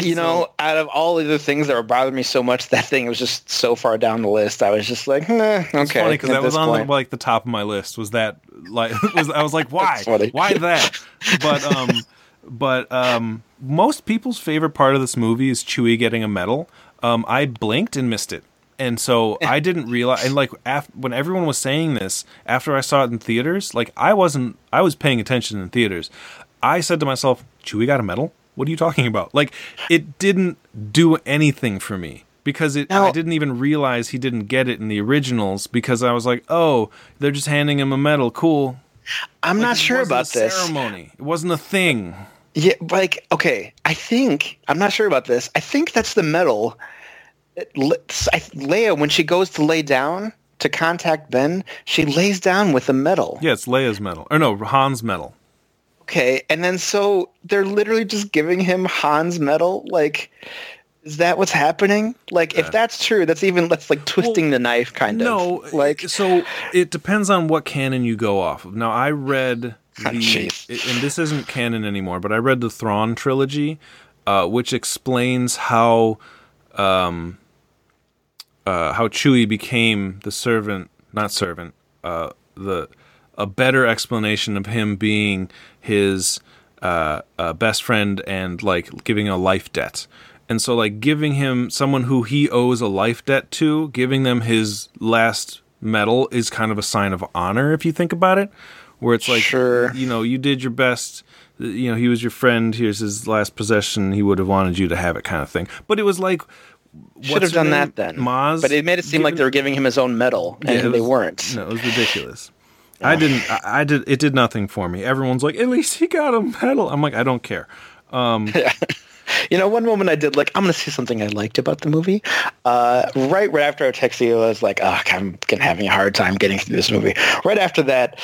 you know, out of all of the things that were bothering me so much, that thing was just so far down the list. I was just like, nah, okay. It's funny because that was on point. like the top of my list. Was that like was I was like why why that? But um, but um, most people's favorite part of this movie is Chewie getting a medal. Um, I blinked and missed it, and so I didn't realize. And like af- when everyone was saying this after I saw it in theaters, like I wasn't. I was paying attention in theaters. I said to myself, Chewie got a medal. What are you talking about? Like, it didn't do anything for me because it. Now- I didn't even realize he didn't get it in the originals because I was like, oh, they're just handing him a medal. Cool. I'm Like, not it sure wasn't about a this. ceremony. It wasn't a thing. Yeah, like okay, I think I'm not sure about this. I think that's the medal. It li- I- Leia, when she goes to lay down to contact Ben, she lays down with the medal. Yeah, it's Leia's medal, or no, Han's medal. Okay, and then so they're literally just giving him Han's medal. Like, is that what's happening? Like, if that's true, that's even that's like twisting the knife, kind No, of. No, like, so it depends on what canon you go off of. Now, I read the, Oh, and this isn't canon anymore, but I read the Thrawn trilogy, uh, which explains how, um, uh, how Chewie became the servant, not servant, uh, the a better explanation of him being his uh, uh, best friend and like giving a life debt. And so, like giving him someone who he owes a life debt to, giving them his last medal is kind of a sign of honor if you think about it. Where it's like, Sure. you know, you did your best. You know, he was your friend. Here's his last possession. He would have wanted you to have it, kind of thing. But it was like, should have done name? that then. Maz. but it made it seem like they were giving him his own medal, and Yeah, it they weren't. No, it was ridiculous. I didn't. I, I did. It did nothing for me. Everyone's like, at least he got a medal. I'm like, I don't care. Um, You know, one moment I did like I'm going to see something I liked about the movie. Uh, right, right after you, I was like, oh, I'm having a hard time getting through this movie. Right after that,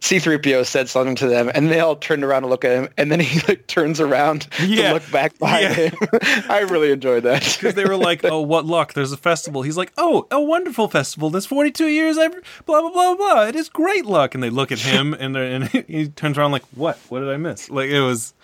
C-3PO said something to them, and they all turned around to look at him, and then he like turns around Yeah. to look back behind Yeah. him. I really enjoyed that because they were like, "Oh, what luck! There's a festival." He's like, "Oh, a wonderful festival. There's 42 years. I've blah blah blah blah. It is great luck." And they look at him, and and he turns around like, "What? What did I miss?" Like it was,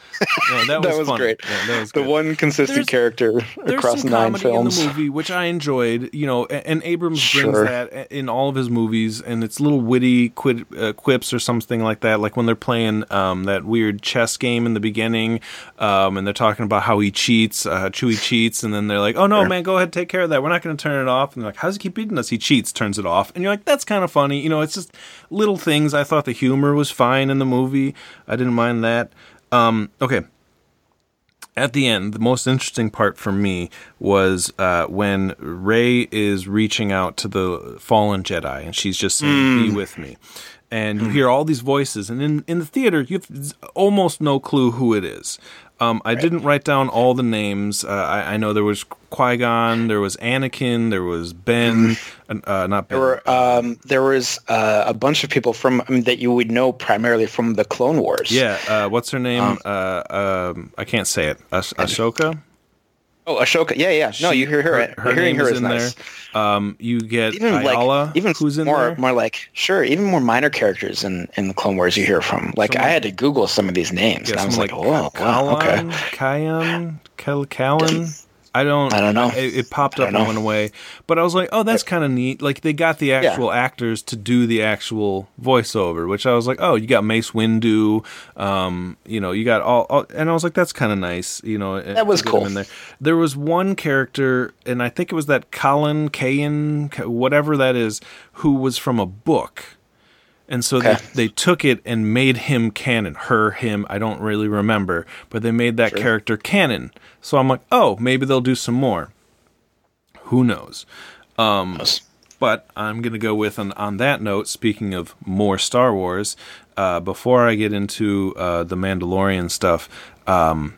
yeah, that was, that was funny. great. That was the good. one consistent There's- character There's across some nine comedy films. in the movie, which I enjoyed. You know, a- and Abrams brings that in all of his movies, and it's little witty quid, uh, quips or something like that. Like when they're playing um, that weird chess game in the beginning, um, and they're talking about how he cheats, uh, Chewie cheats, and then they're like, "Oh no, man, go ahead, take care of that. We're not going to turn it off." And they're like, "How does he keep beating us? He cheats, turns it off." And you're like, "That's kind of funny." You know, it's just little things. I thought the humor was fine in the movie. I didn't mind that. Um, okay, at the end, the most interesting part for me was uh, when Rey is reaching out to the fallen Jedi, and she's just saying, "Be with me." And you hear all these voices, and in, in the theater, you have almost no clue who it is. Um, I didn't write down all the names. Uh, I, I know there was Qui Gon, there was Anakin, there was Ben, uh, not Ben. There were um, there was uh, a bunch of people from I mean, that you would know primarily from the Clone Wars. yeah, uh, what's her name? uh, um, I can't say it. Ash- Ahsoka. Oh, Ahsoka. Yeah, yeah. No, She- you hear her. her hearing name her is in nice. there. Um, you get Even Ayala, like even who's in more there. more like sure, even more minor characters in in the Clone Wars you hear from. Like Someone- I had to Google some of these names, Yeah, and I was someone like, oh, wow, okay. Kayan, Kel Callan. I don't. I don't know. It, it popped up and know. went away, but I was like, "Oh, that's kind of neat." Like they got the actual actors to do the actual voiceover, which I was like, "Oh, you got Mace Windu, um, you know, you got all,", all and I was like, "That's kind of nice," you know. That was to get 'em cool. In there. there was one character, and I think it was that Colin Kayan, whatever that is, who was from a book. And so Okay. they, they took it and made him canon. Her, him, I don't really remember. But they made that character canon. So I'm like, oh, maybe they'll do some more. Who knows? But I'm going to go with, on, on that note, speaking of more Star Wars, uh, before I get into uh, the Mandalorian stuff, um,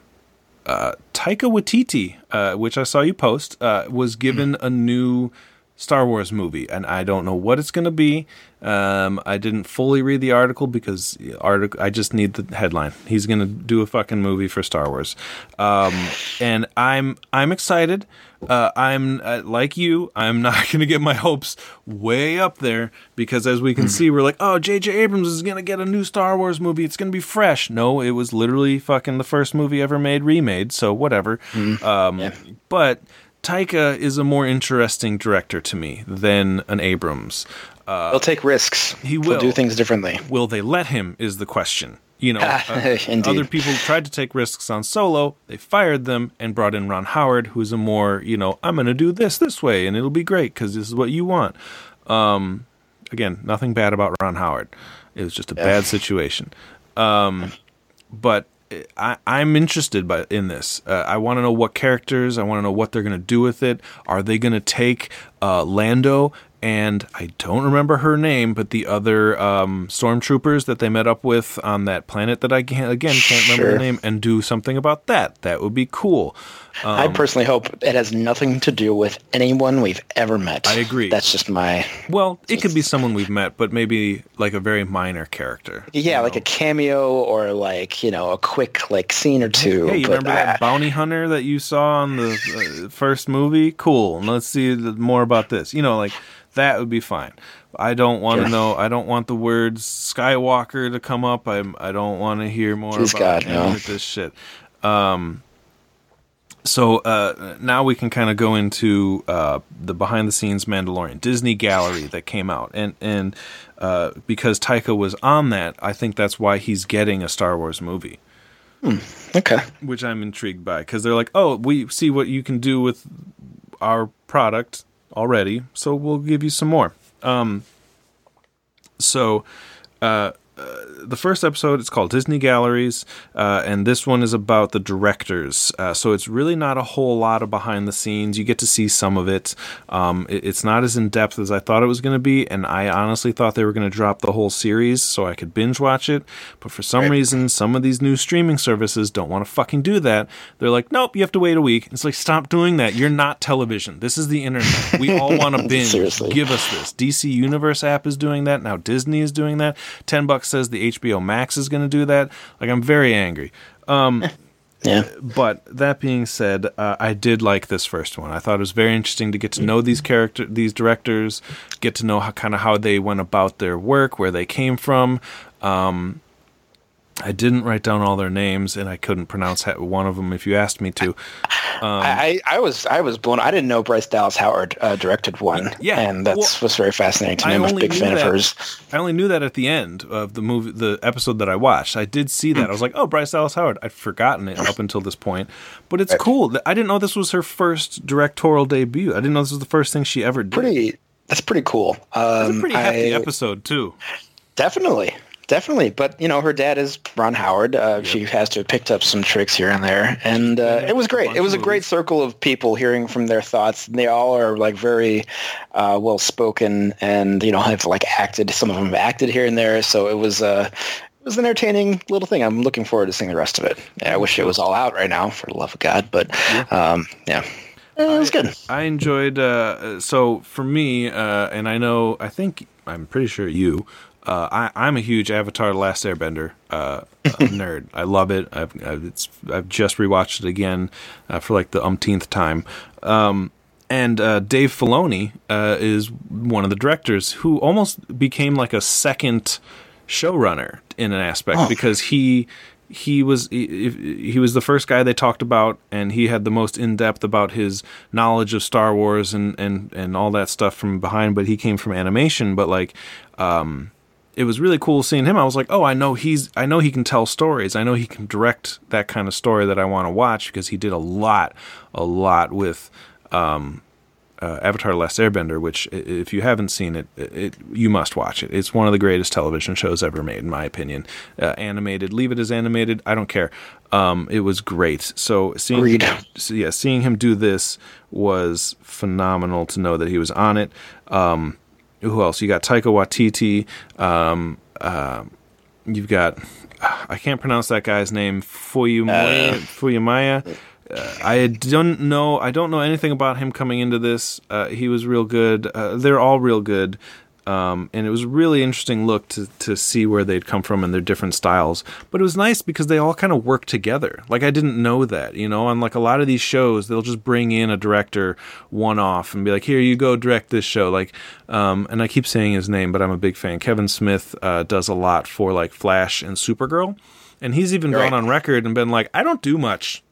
uh, Taika Waititi, uh, which I saw you post, uh, was given a new Star Wars movie, and I don't know what it's going to be. Um, I didn't fully read the article because article I just need the headline. He's going to do a fucking movie for Star Wars, um, and I'm I'm excited. Uh, I'm uh, like you. I'm not going to get my hopes way up there because, as we can see, we're like, oh, J.J. Abrams is going to get a new Star Wars movie. It's going to be fresh. No, it was literally fucking the first movie ever made remade. So whatever. Um, Yeah. But Taika is a more interesting director to me than an Abrams. They'll take risks. Uh, he will. do things differently. Will they let him? Is the question. You know, uh, other people tried to take risks on Solo. They fired them and brought in Ron Howard, who's a more, you know, I'm going to do this this way and it'll be great because this is what you want. Um, again, nothing bad about Ron Howard. It was just a bad situation. Um, but I, I'm interested by in this. Uh, I want to know what characters. I want to know what they're going to do with it. Are they going to take uh, Lando and I don't remember her name, but the other um, stormtroopers that they met up with on that planet that I can't, again can't remember the name, and do something about that? That would be cool. I personally hope it has nothing to do with anyone we've ever met. I agree. That's just my Well, it could be someone we've met, but maybe like a very minor character. yeah, like a cameo or like you know a quick like scene or two. Hey, you remember that bounty hunter that you saw in the uh, first movie? Cool. Let's see more about this. You know, like that would be fine. I don't want to know. I don't want the words Skywalker to come up. I I don't want to hear more Please about God, no. this shit. Um. So uh, now we can kind of go into uh, the behind the scenes Mandalorian Disney Gallery that came out, and and uh, because Taika was on that, I think that's why he's getting a Star Wars movie okay. which I'm intrigued by because they're like, oh, we see what you can do with our product already, so we'll give you some more. Um, so, uh, uh, the first episode it's called Disney Galleries, uh, and this one is about the directors. Uh, so it's really not a whole lot of behind the scenes. You get to see some of it. Um, it- it's not as in depth as I thought it was going to be, and I honestly thought they were going to drop the whole series so I could binge watch it. But for some Right. reason, some of these new streaming services don't want to fucking do that. They're like, nope, you have to wait a week. It's like, stop doing that. You're not television. This is the internet. We all want to binge. Seriously. Give us this. DC Universe app is doing that. Now Disney is doing that. 10 bucks says the HBO Max is going to do that. Like, I'm very angry. Um, yeah. But that being said, uh, I did like this first one. I thought it was very interesting to get to know these character, these directors, get to know how kind of how they went about their work, where they came from. Um, I didn't write down all their names, and I couldn't pronounce one of them if you asked me to. Um, I, I was I was blown. I didn't know Bryce Dallas Howard uh, directed one. Yeah, and that well, was very fascinating to me. I'm a big fan that, of hers. I only knew that at the end of the movie, the episode that I watched. I did see that. I was like, oh, Bryce Dallas Howard. I'd forgotten it up until this point, but it's right. cool. I didn't know this was her first directorial debut. I didn't know this was the first thing she ever did. Pretty. That's pretty cool. Um, a pretty hefty I, episode too. Definitely. Definitely, but you know, her dad is Ron Howard. Uh, yep. She has to have picked up some tricks here and there, and uh, it was great. It was a great circle of people hearing from their thoughts. And They all are like very uh, well spoken, and you know, have like acted. Some of them have acted here and there, so it was uh, it was an entertaining little thing. I'm looking forward to seeing the rest of it. Yeah, I wish it was all out right now, for the love of God, but um, yeah. It was good. I, I enjoyed. Uh, so for me, uh, and I know, I think I'm pretty sure you uh, I, am a huge Avatar: The Last Airbender uh, nerd. I love it. I've I've, I've just rewatched it again uh, for like the umpteenth time. Um, and uh, Dave Filoni uh, is one of the directors who almost became like a second showrunner in an aspect oh. because he he was he, he, was the first guy they talked about and he had the most in depth about his knowledge of Star Wars and and and all that stuff from behind but he came from animation but like um, it was really cool seeing him. I was like, oh, I know he's, I know he can tell stories. I know he can direct that kind of story that I want to watch because he did a lot, a lot with um, uh, Avatar: The Last Airbender. Which, if you haven't seen it, it, you must watch it. It's one of the greatest television shows ever made, in my opinion. Uh, animated, leave it as animated. I don't care. Um, it was great. So seeing, him, so yeah, seeing him do this was phenomenal. To know that he was on it. Um, who else? You got Taika Waititi. Um, uh, you've got I can't pronounce that guy's name. Fuyumaya. Uh, Fuyumaya. Uh, I don't know. I don't know anything about him coming into this. Uh, he was real good. Uh, they're all real good. Um, and it was a really interesting look to, to see where they'd come from and their different styles. But it was nice because they all kind of work together. Like I didn't know that, you know, on like a lot of these shows, they'll just bring in a director one off and be like, here you go direct this show. Like, um, and I keep saying his name, but I'm a big fan. Kevin Smith uh, does a lot for like Flash and Supergirl. And he's even right. gone on record and been like, I don't do much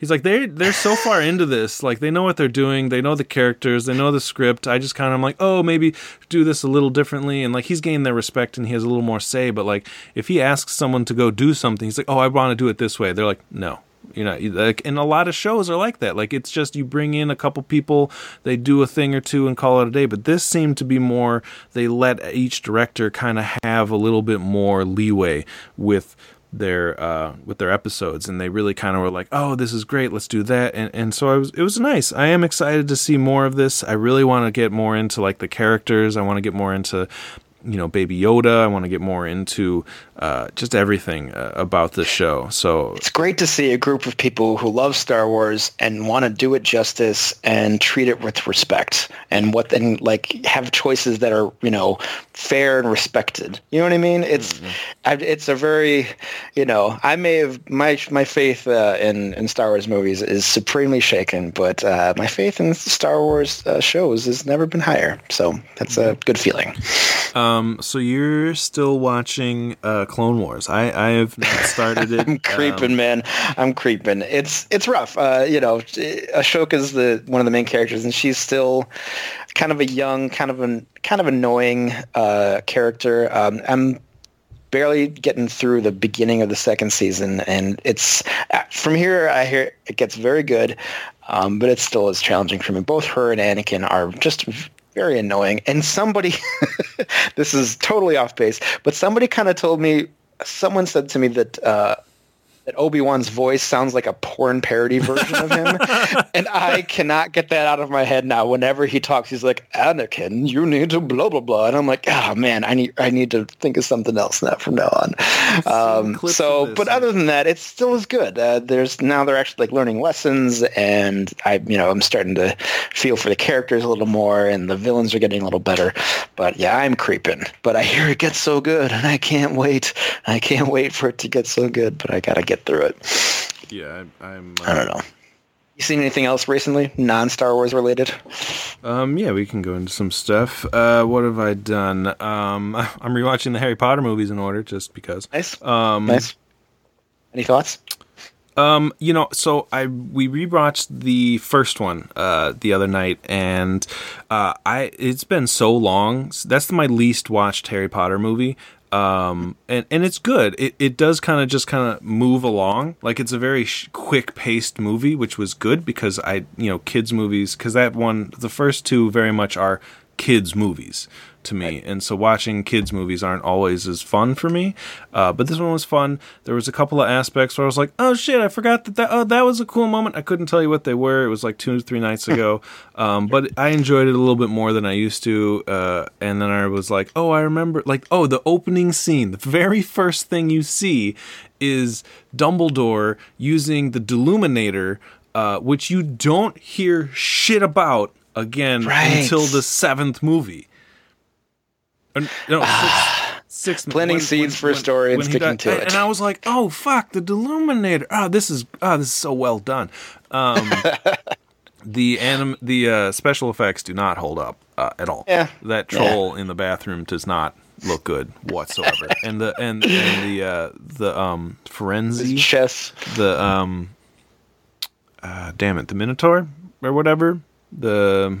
he's like they they're so far into this. Like they know what they're doing. They know the characters. They know the script. I just kind of am like oh maybe do this a little differently. And like he's gained their respect and he has a little more say. But like if he asks someone to go do something he's like oh i want to do it this way. They're like no you know like and a lot of shows are like that. Like it's just you bring in a couple people they do a thing or two and call it a day. But this seemed to be more they let each director kind of have a little bit more leeway with their uh, with their episodes, and they really kind of were like, "Oh, this is great, let's do that." And and so I was, it was nice. I am excited to see more of this. I really want to get more into like the characters. I want to get more into you know baby yoda i want to get more into uh, just everything uh, about the show. So it's great to see a group of people who love star wars and want to do it justice and treat it with respect and what then like have choices that are you know fair and respected. You know what i mean? It's mm-hmm. I, it's a very you know i may have my my faith uh, in in star wars movies is supremely shaken but uh, my faith in star wars uh, shows has never been higher. So that's a good feeling. Um, so you're still watching uh, Clone Wars? I I have not started it. I'm creeping, um, man. I'm creeping. It's it's rough. Uh, you know, Ahsoka's the one of the main characters, and she's still kind of a young, kind of an kind of annoying uh, character. Um, I'm barely getting through the beginning of the second season, and it's uh, from here. I hear it gets very good, um, but it still is challenging for me. Both her and Anakin are just very annoying. And somebody, this is totally off base, but somebody kind of told me, someone said to me that uh, that Obi-Wan's voice sounds like a porn parody version of him. and I cannot get that out of my head now. Whenever he talks, he's like, Anakin, you need to blah, blah, blah. And I'm like, oh man, I need, I need to think of something else now from now on. Um, so, but other than that, it still is good. Uh, there's now they're actually like learning lessons and I, you know, I'm starting to feel for the characters a little more and the villains are getting a little better. But yeah, I'm creeping, but I hear it gets so good and I can't wait. I can't wait for it to get so good, but I got to get through it. Yeah, I, am Uh, I don't know. You seen anything else recently, non Star Wars related? Um, yeah, we can go into some stuff. Uh, what have I done? Um, I'm rewatching the Harry Potter movies in order, just because. Nice. Um, nice. Any thoughts? Um, you know, so I we rewatched the first one uh the other night, and uh, I it's been so long. That's my least watched Harry Potter movie. Um, and and it's good. It it does kind of just kind of move along. Like it's a very sh- quick paced movie, which was good because I you know kids movies because that one the first two very much are kids movies to me. And so watching kids movies aren't always as fun for me uh, but this one was fun. There was a couple of aspects where i was like oh shit i forgot that that, oh, that was a cool moment. I couldn't tell you what they were. It was like two or three nights ago. Um, but i enjoyed it a little bit more than i used to uh, and then i was like oh i remember like oh the opening scene the very first thing you see is dumbledore using the deluminator uh, which you don't hear shit about again Right. until the seventh movie. No, six, six, Planting seeds for a story and sticking died- to and- it. And I was like, oh fuck, the Deluminator. Oh, this is oh, this is so well done. Um, the anim the uh, special effects do not hold up uh, at all. Yeah. that troll in the bathroom does not look good whatsoever. and the and, and the uh, the um Forenzi Chess. the um uh damn it the minotaur or whatever the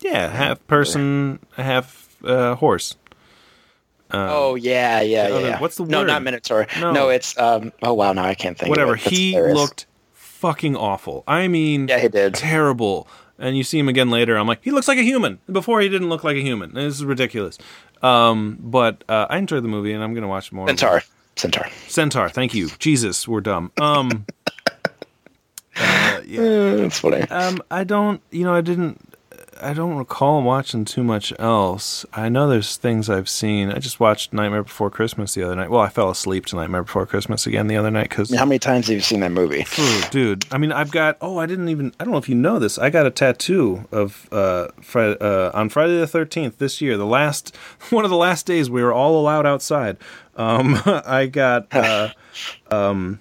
yeah half person half uh horse oh yeah, yeah, yeah. yeah. what's the word? no, not Minotaur. No. No. it's um. Oh wow, now I can't think. whatever Of it. He hilarious. looked fucking awful i mean Yeah, he did. terrible and you see him again later i'm like he looks like a human before he didn't look like a human this is ridiculous um but uh, i enjoyed the movie and i'm gonna watch more. Centaur. Centaur. centaur thank you jesus we're dumb um uh, yeah that's funny. Um, I don't. You know, I didn't. I don't recall watching too much else. I know there's things I've seen. I just watched Nightmare Before Christmas the other night. Well, I fell asleep to Nightmare Before Christmas again the other night because, How many times have you seen that movie? dude. I mean, I've got. Oh, I didn't even. I don't know if you know this. I got a tattoo of uh, Friday, uh on Friday the thirteenth this year. The last one of the last days we were all allowed outside. Um, I got. Uh,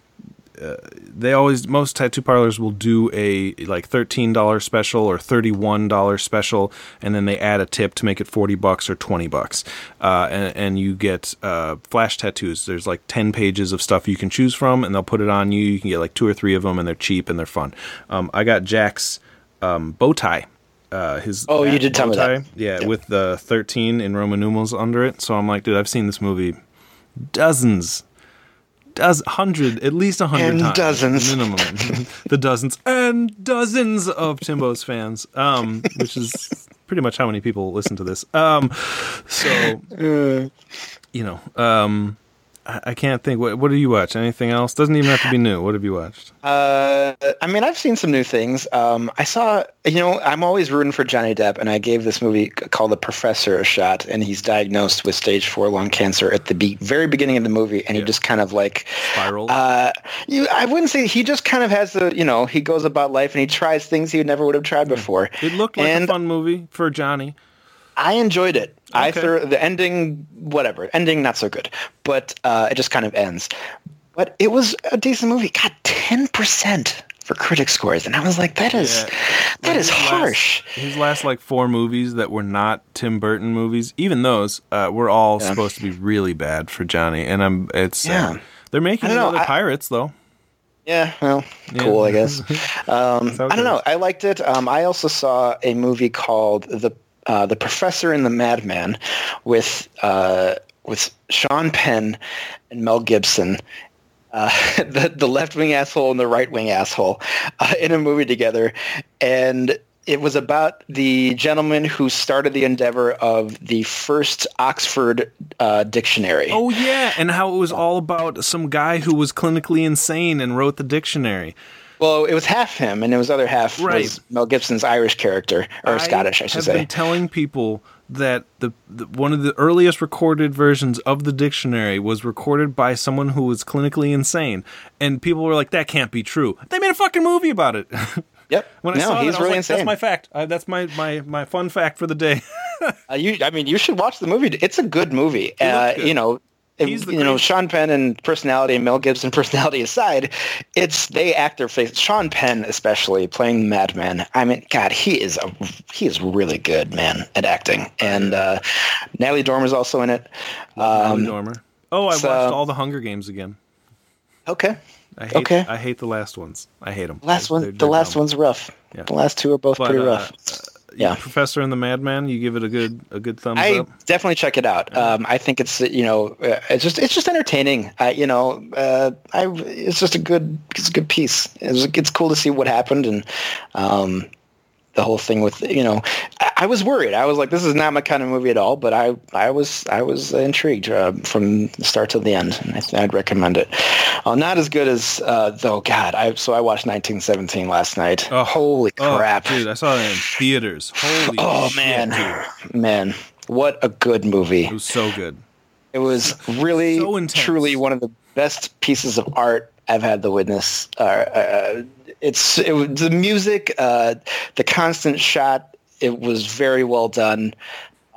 they always most tattoo parlors will do a like thirteen dollar special or thirty one dollar special, and then they add a tip to make it forty bucks or twenty bucks, uh, and, and you get uh, flash tattoos. There's like ten pages of stuff you can choose from, and they'll put it on you. You can get like two or three of them, and they're cheap and they're fun. Um, I got Jack's um, bow tie. Uh, his Oh, you did tell me that. tie. Yeah, with the thirteen in Roman numerals under it. So I'm like, dude, I've seen this movie dozens does hundred at least a hundred times dozens. minimum the dozens and dozens of Timbo's fans um which is pretty much how many people listen to this. Um so you know um I, can't think. What what do you watch anything else? Doesn't even have to be new. What have you watched? Uh, I mean, I've seen some new things. Um, I saw, you know, I'm always rooting for Johnny Depp, and I gave this movie called The Professor a shot, and he's diagnosed with stage four lung cancer at the be- very beginning of the movie, and Yeah. he just kind of like, spiral uh, you, I wouldn't say he just kind of has the, you know, he goes about life and he tries things he never would have tried before. it looked like a and fun movie for Johnny I enjoyed it. I Okay. thought the ending, whatever, ending not so good, but uh, it just kind of ends. But it was a decent movie. Got ten percent for critic scores, and I was like, that is Yeah. that is His last- harsh. his last like four movies that were not Tim Burton movies, even those uh, were all Yeah. supposed to be really bad for Johnny. And I'm it's Yeah. uh, they're making I another I- Pirates though. Yeah, well, cool, I guess. Um, I don't know. I liked it. Um, I also saw a movie called the uh, the Professor and the Madman with uh, with Sean Penn and Mel Gibson. Uh, the the left wing asshole and the right wing asshole uh, in a movie together, and it was about the gentleman who started the endeavor of the first Oxford uh, dictionary. Oh yeah, and how it was all about some guy who was clinically insane and wrote the dictionary. Well, it was half him, and it was other half Right. was Mel Gibson's Irish character or Scottish, I should have say. been telling people that the, the one of the earliest recorded versions of the dictionary was recorded by someone who was clinically insane, and people were like, "That can't be true." They made a fucking movie about it. yep. when I no, saw he's that, I was really like, insane. That's my fact. Uh, that's my, my my fun fact for the day. Uh, you, I mean, you should watch the movie. It's a good movie. Uh, good. you know, you know, Sean Penn and personality and Mel Gibson personality aside, it's they act their face. Sean Penn, especially playing Madman. I mean, God, he is a he is really good, man, at acting. And uh, Natalie Dormer's also in it. Um, Natalie Dormer. Oh, I so, watched all the Hunger Games again. Okay. I hate, okay. I hate the last ones. I hate them. Last one. They're, they're the last dumb. one's rough. Yeah. The last two are both but, pretty rough. Uh, yeah, Professor and the Madman. You give it a good a good thumbs I up. definitely check it out. Um, I think it's you know uh, it's just it's just entertaining. Uh, you know, uh, I it's just a good it's a good piece. It's, it's cool to see what happened and um, the whole thing with you know I, I, was worried. I was like this is not my kind of movie at all but i i was i was intrigued uh, from the start to the end and I, would recommend it. Uh, not as good as uh, though god i so i watched 1917 last night. Oh, holy oh, crap. dude i saw it in theaters. Holy oh shit, man. dude. man what a good movie. It was so good. It was really so truly one of the best pieces of art I've had the witness. Uh, uh, it's it the music, uh, the constant shot. It was very well done.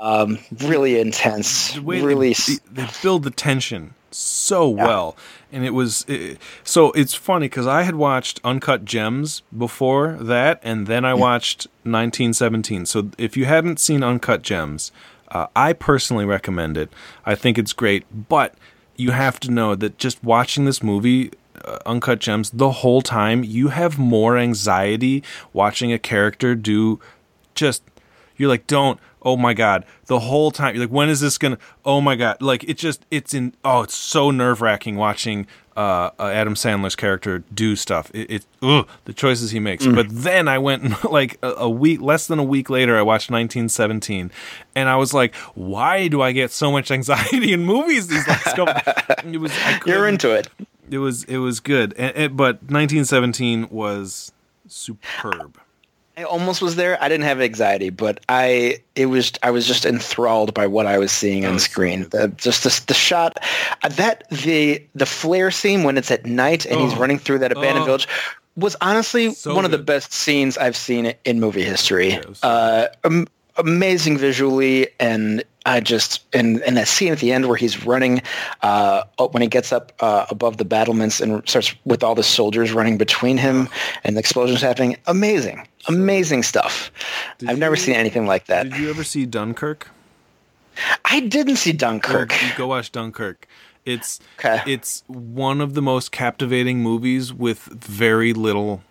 Um, really intense. The really, they, they build the tension so yeah. well, and it was it, so. It's funny because I had watched Uncut Gems before that, and then I watched 1917. So if you hadn't seen Uncut Gems, uh, I personally recommend it. I think it's great, but you have to know that just watching this movie uh, Uncut Gems, the whole time you have more anxiety watching a character do just you're like don't oh my god the whole time. You're like when is this gonna oh my god like it just it's in oh it's so nerve-wracking watching uh, uh, adam sandler's character do stuff. It, it ugh, the choices he makes. Mm. but then i went and like a, a, week less than a week later i watched 1917 and i was like why do i get so much anxiety in movies these last couple it was you're into it it was it was good, and, and, but 1917 was superb. I almost was there. I didn't have anxiety, but I it was I was just enthralled by what I was seeing on screen. The, just the, the shot, uh, that the the flare scene when it's at night and oh, he's running through that abandoned oh, village was honestly so one good. of the best scenes I've seen in movie history. Yeah, uh, amazing visually and I just and and that scene at the end where he's running uh, when he gets up uh, above the battlements and starts with all the soldiers running between him and the explosions happening. Amazing, amazing stuff. Did I've you, never seen anything like that. Did you ever see Dunkirk? I didn't see Dunkirk. Well, go watch Dunkirk. It's okay. it's one of the most captivating movies with very little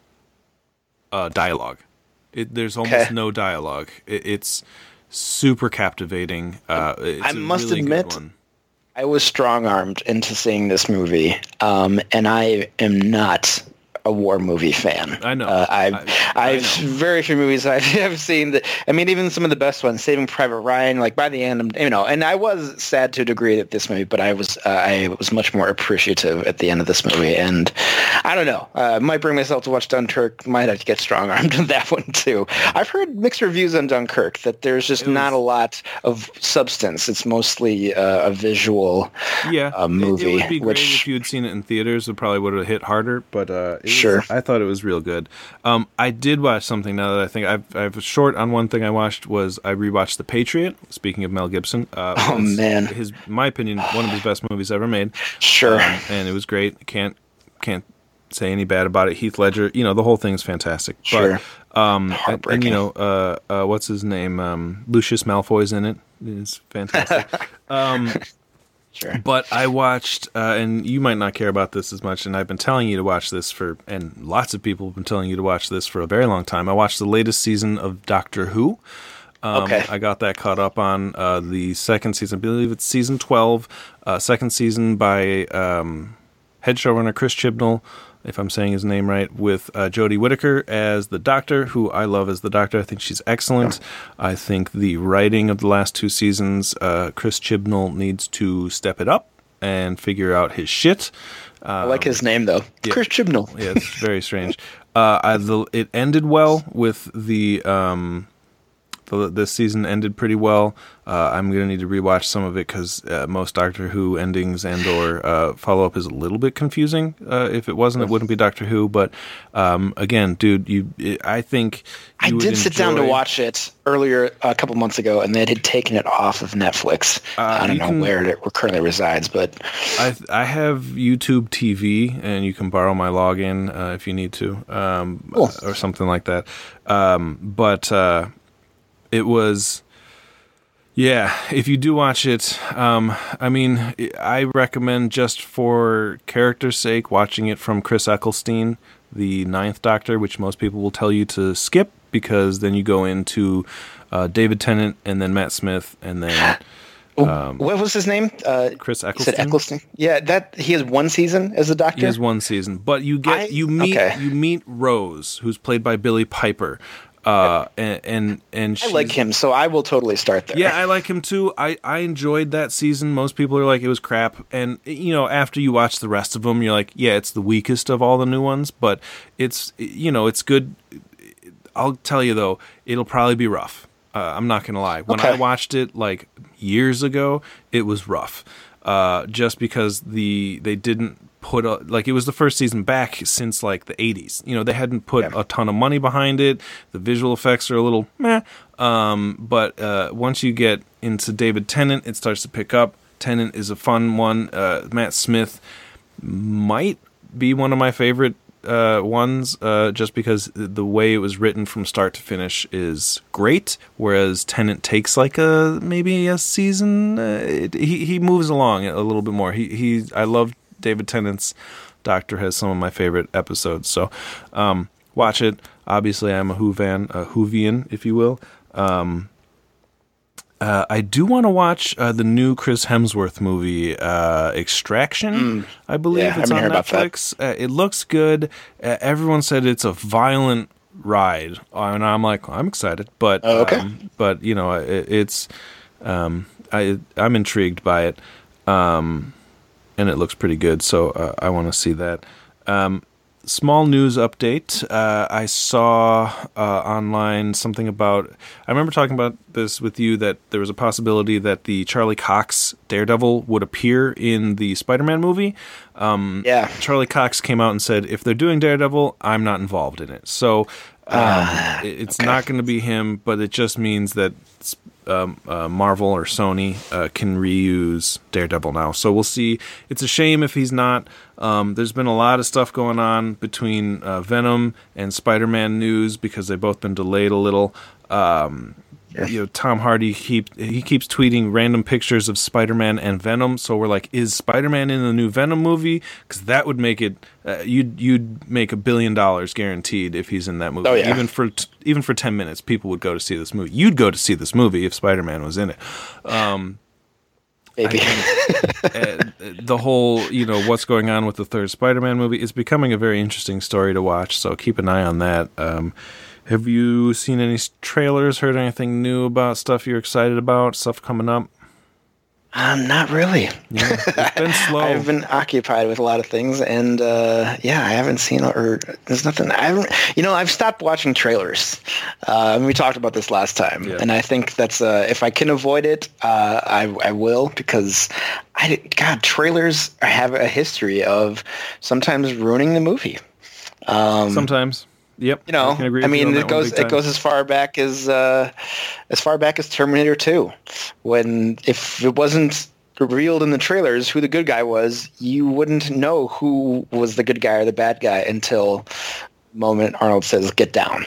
uh, dialogue. It, there's almost okay. no dialogue. It, it's super captivating. Uh, I must really admit, I was strong armed into seeing this movie, um, and I am not a war movie fan. I know. Uh, I've, I, I I've know. very few movies I've, I've seen that. I mean, even some of the best ones, Saving Private Ryan. Like by the end, you know, and I was sad to a degree at this movie, but I was uh, I was much more appreciative at the end of this movie. And I don't know, uh, might bring myself to watch Dunkirk. Might have to get strong armed on that one too. I've heard mixed reviews on Dunkirk that there's just was, not a lot of substance. It's mostly uh, a visual yeah movie. It, it would be which, great if you had seen it in theaters. It probably would have hit harder, but uh, sure. I thought it was real good. Um, I did watch something now that I think I've, I've short on one thing I watched was I rewatched The Patriot. Speaking of Mel Gibson, uh, oh man, his my opinion one of his best movies ever made. Sure, um, and it was great. Can't can't say any bad about it. Heath Ledger, you know, the whole thing is fantastic. Sure. But, um, and, and, you know, uh, uh, what's his name? Um, Lucius Malfoy's in it. It's fantastic. um, Sure. But I watched, uh, and you might not care about this as much, and I've been telling you to watch this for, and lots of people have been telling you to watch this for a very long time. I watched the latest season of Doctor Who. Um, okay. I got that caught up on uh, the second season. I believe it's season 12, uh, second season by um, head showrunner Chris Chibnall if I'm saying his name right, with uh, Jodie Whittaker as the Doctor, who I love as the Doctor. I think she's excellent. I think the writing of the last two seasons, uh, Chris Chibnall needs to step it up and figure out his shit. Um, I like his name though, yeah, Chris Chibnall. yeah, it's very strange. Uh, I, the, it ended well with the um, the, this season ended pretty well. Uh, I'm gonna need to rewatch some of it because uh, most Doctor Who endings and or uh, follow up is a little bit confusing. Uh, if it wasn't, it wouldn't be Doctor Who. But um, again, dude, you, I think I did sit down to watch it earlier a couple months ago, and they had taken it off of Netflix. Uh, I don't know can- where it currently resides, but I I have YouTube TV, and you can borrow my login uh, if you need to, um, Cool. or something like that. Um, but uh, it was, yeah. If you do watch it, um, I mean, I recommend just for character's sake watching it from Chris Eccleston, the Ninth Doctor, which most people will tell you to skip because then you go into uh, David Tennant and then Matt Smith and then. Um, what was his name? Uh, Chris Eccleston. Eccleston. Yeah, that he has one season as a doctor. He has one season, but you get I- you meet okay. you meet Rose, who's played by Billie Piper, uh, and and and I like him, so I will totally start there. Yeah, I like him too. I I enjoyed that season. Most people are like it was crap, and you know after you watch the rest of them, you're like, yeah, it's the weakest of all the new ones, but it's you know it's good. I'll tell you though, it'll probably be rough. Uh, I'm not gonna lie. When I watched it like years ago, it was rough. Uh, just because the they didn't put a, like it was the first season back since like the 80s. You know, they hadn't put Yeah. a ton of money behind it. The visual effects are a little meh. Um, but uh, once you get into David Tennant, it starts to pick up. Tennant is a fun one. Uh, Matt Smith might be one of my favorite uh, ones, uh, just because the way it was written from start to finish is great. Whereas Tennant takes like a maybe a season. Uh, it, he he moves along a little bit more. He he. I love David Tennant's Doctor has some of my favorite episodes. So um, watch it. Obviously, I'm a Whovan, a Whovian, if you will. Uh, I do want to watch uh, the new Chris Hemsworth movie, uh, Extraction. I believe Mm. Yeah, it's haven't on heard about that. Netflix. Uh, it looks good. Uh, everyone said it's a violent ride, and I'm like, I'm excited, but Oh, okay. um, but you know, it, it's um, I I'm intrigued by it, um, and it looks pretty good. So uh, I want to see that. Um, small news update. Uh, I saw uh, online something about. I remember talking about this with you that there was a possibility that the Charlie Cox Daredevil would appear in the Spider-Man movie. Um, Yeah. Charlie Cox came out and said, "If they're doing Daredevil, I'm not involved in it." So um, Ah, it- it's not going to be him, but it just means that um, uh, Marvel or Sony uh, can reuse Daredevil now. So we'll see. It's a shame if he's not. Um, there's been a lot of stuff going on between uh, Venom and Spider-Man news because they've both been delayed a little. Um, you know, Tom Hardy keep he keeps tweeting random pictures of Spider-Man and Venom. So we're like, is Spider-Man in the new Venom movie? Because that would make it. Uh, you'd you'd make a billion dollars guaranteed if he's in that movie. Oh, yeah. Even for t- even for ten minutes, people would go to see this movie. You'd go to see this movie if Spider-Man was in it. Maybe. uh, the whole, you know, what's going on with the third Spider-Man movie is becoming a very interesting story to watch. So keep an eye on that. Um, have you seen any trailers? Heard anything new about stuff you're excited about? Stuff coming up? um, not really. Yeah, it's been slow. I've been occupied with a lot of things, and uh, yeah, I haven't seen or there's nothing. I haven't. You know, I've stopped watching trailers. Uh, and we talked about this last time, Yeah. and I think that's uh, if I can avoid it, uh, I I will because I God trailers have a history of sometimes ruining the movie. Um, Sometimes. Yep. you know, I, I, mean, it goes it goes as far back as uh, as far back as Terminator Two, when if it wasn't revealed in the trailers who the good guy was, you wouldn't know who was the good guy or the bad guy until the moment Arnold says "get down,"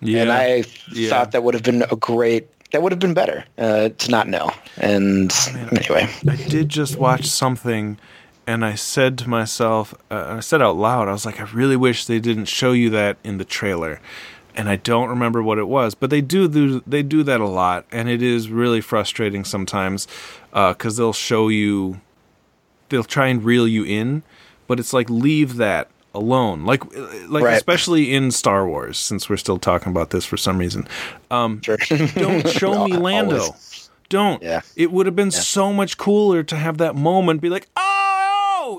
Yeah. and I Yeah. thought that would have been a great. That would have been better uh, to not know. And Oh, anyway, I did just watch something, and I said to myself, uh, I said out loud, I was like, I really wish they didn't show you that in the trailer, and I don't remember what it was, but they do do they do that a lot, and it is really frustrating sometimes, because they'll show you, they'll try and reel you in, but it's like leave that alone, like like Right. especially in Star Wars, since we're still talking about this for some reason. Um, sure. don't show me Lando. Always. Don't. Yeah. It would have been so much cooler to have that moment be like, oh,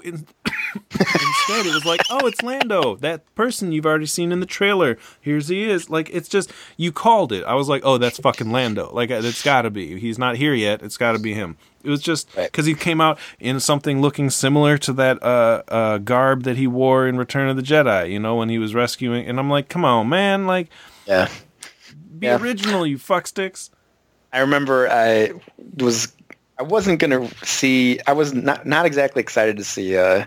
in- Instead, it was like, oh, it's Lando, that person you've already seen in the trailer. Here's he is. Like, it's just you called it. I was like, oh, that's fucking Lando. Like, it's got to be. He's not here yet. It's got to be him. It was just because he came out in something looking similar to that uh, uh, garb that he wore in Return of the Jedi. You know, when he was rescuing. And I'm like, come on, man. Like, Yeah. be Yeah. original, you fucksticks. I remember I was I wasn't gonna see I was not not exactly excited to see uh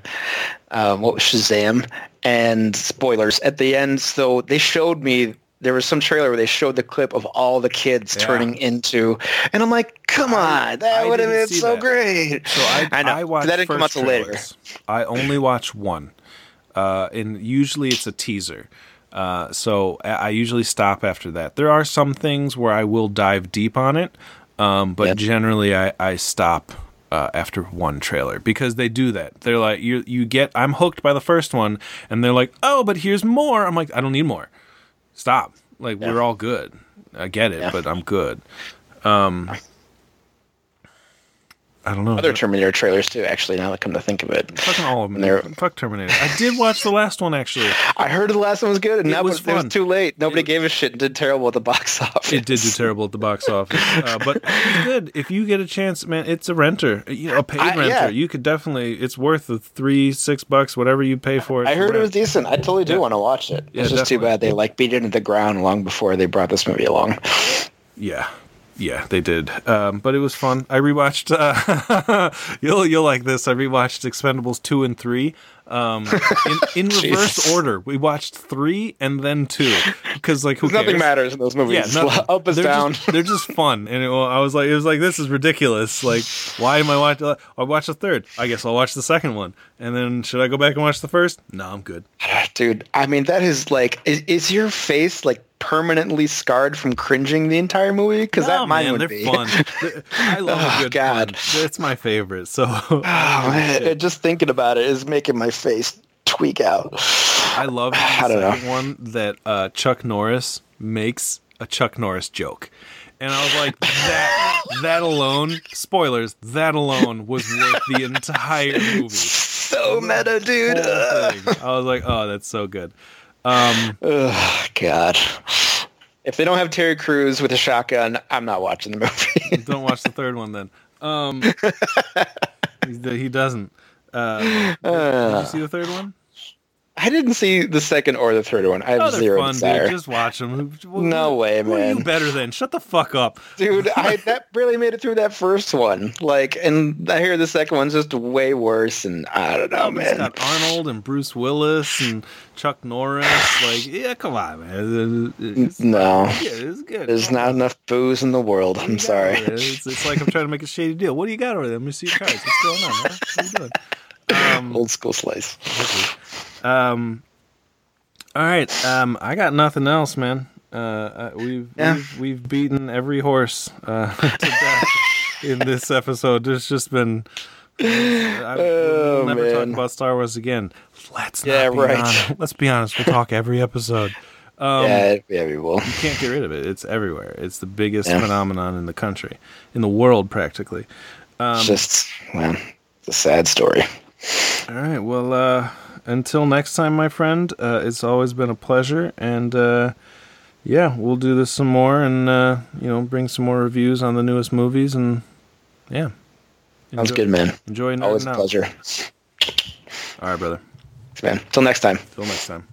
um, what was Shazam and spoilers at the end so they showed me there was some trailer where they showed the clip of all the kids Yeah. turning into and I'm like come I- on that would have been so that. great So I, I know I watched that didn't come out first till later. I only watch one, uh, and usually it's a teaser. Uh, so I usually stop after that. There are some things where I will dive deep on it, um, but Yep. generally I, I stop uh, after one trailer because they do that. They're like you you get I'm hooked by the first one, and they're like oh but here's more. I'm like I don't need more. Stop. Like Yeah. we're all good. I get it, Yeah. but I'm good. Um, I don't know. other Terminator trailers too actually now that I come to think of it Fucking all of them. They're- Fuck Terminator. I did watch the last one actually. I heard the last one was good and It now was it was too late nobody It- gave a shit and did terrible at the box office It did do terrible at the box office, uh, but it's good if you get a chance, man. It's a renter, you know, a paid I- renter. yeah. You could definitely. It's worth the three, six bucks, whatever you pay for it. I heard it was decent. I totally do Yeah. want to watch it. Yeah, it's just too bad they like beat it into the ground long before they brought this movie along. Yeah, yeah, they did. Um, but it was fun. I rewatched. Uh, you'll you'll like this. I rewatched Expendables two and three. Um, in, in reverse order. We watched three and then two because like who Nothing matters in those movies. Yeah, nothing. Up is they're down. Just, they're just fun, and it, well, I was like, it was like this is ridiculous. Like, why am I watching? I'll watch the third. I guess I'll watch the second one, and then should I go back and watch the first? No, I'm good. Dude, I mean, that is like, is, is your face like permanently scarred from cringing the entire movie? Because No, that mine man, would they're be. fun. I love Oh, God. fun. It's my favorite. So Oh, man, just thinking about it is making my face tweak out. I love the I don't know. one that uh, Chuck Norris makes a Chuck Norris joke. And I was like, that that alone, spoilers, that alone was worth the entire movie. So meta, dude. Whole Ugh. thing. I was like, oh, that's so good. Um, Ugh, God. If they don't have Terry Crews with a shotgun, I'm not watching the movie. don't watch the third one then. Um, he, he doesn't. Uh, did, did you see the third one? I didn't see the second or the third one. I have Oh, zero fun, desire. dude. Just watch them. No way, man. Who are you man. better than? Shut the fuck up. Dude, I that barely made it through that first one. Like, and I hear the second one's just way worse. And I don't know, Oh, but it's man. got Arnold and Bruce Willis and Chuck Norris. Like, yeah, come on, man. It's, No, yeah, it's good. there's not enough booze in the world. I'm sorry. It's, it's like I'm trying to make a shady deal. What do you got over there? Let me see your cards. What's going on? Huh? What are you doing? Um, Old school slice. Um, all right. Um, I got nothing else, man. Uh, uh, we've, Yeah. we've we've beaten every horse uh, to death in this episode. There's just been. I, Oh, never talk about Star Wars again. Let's not Yeah, right. honest. Let's be honest. We'll talk every episode. Um, yeah, yeah, we will. You can't get rid of it. It's everywhere. It's the biggest Yeah. phenomenon in the country, in the world, practically. Um, It's just, man, it's a sad story. All right. Well, uh, until next time, my friend, uh, it's always been a pleasure. And uh, yeah, we'll do this some more and, uh, you know, bring some more reviews on the newest movies. And yeah. Enjoy, Sounds good, man. Enjoy Always a pleasure. All right, brother. Man. Till next time. Till next time.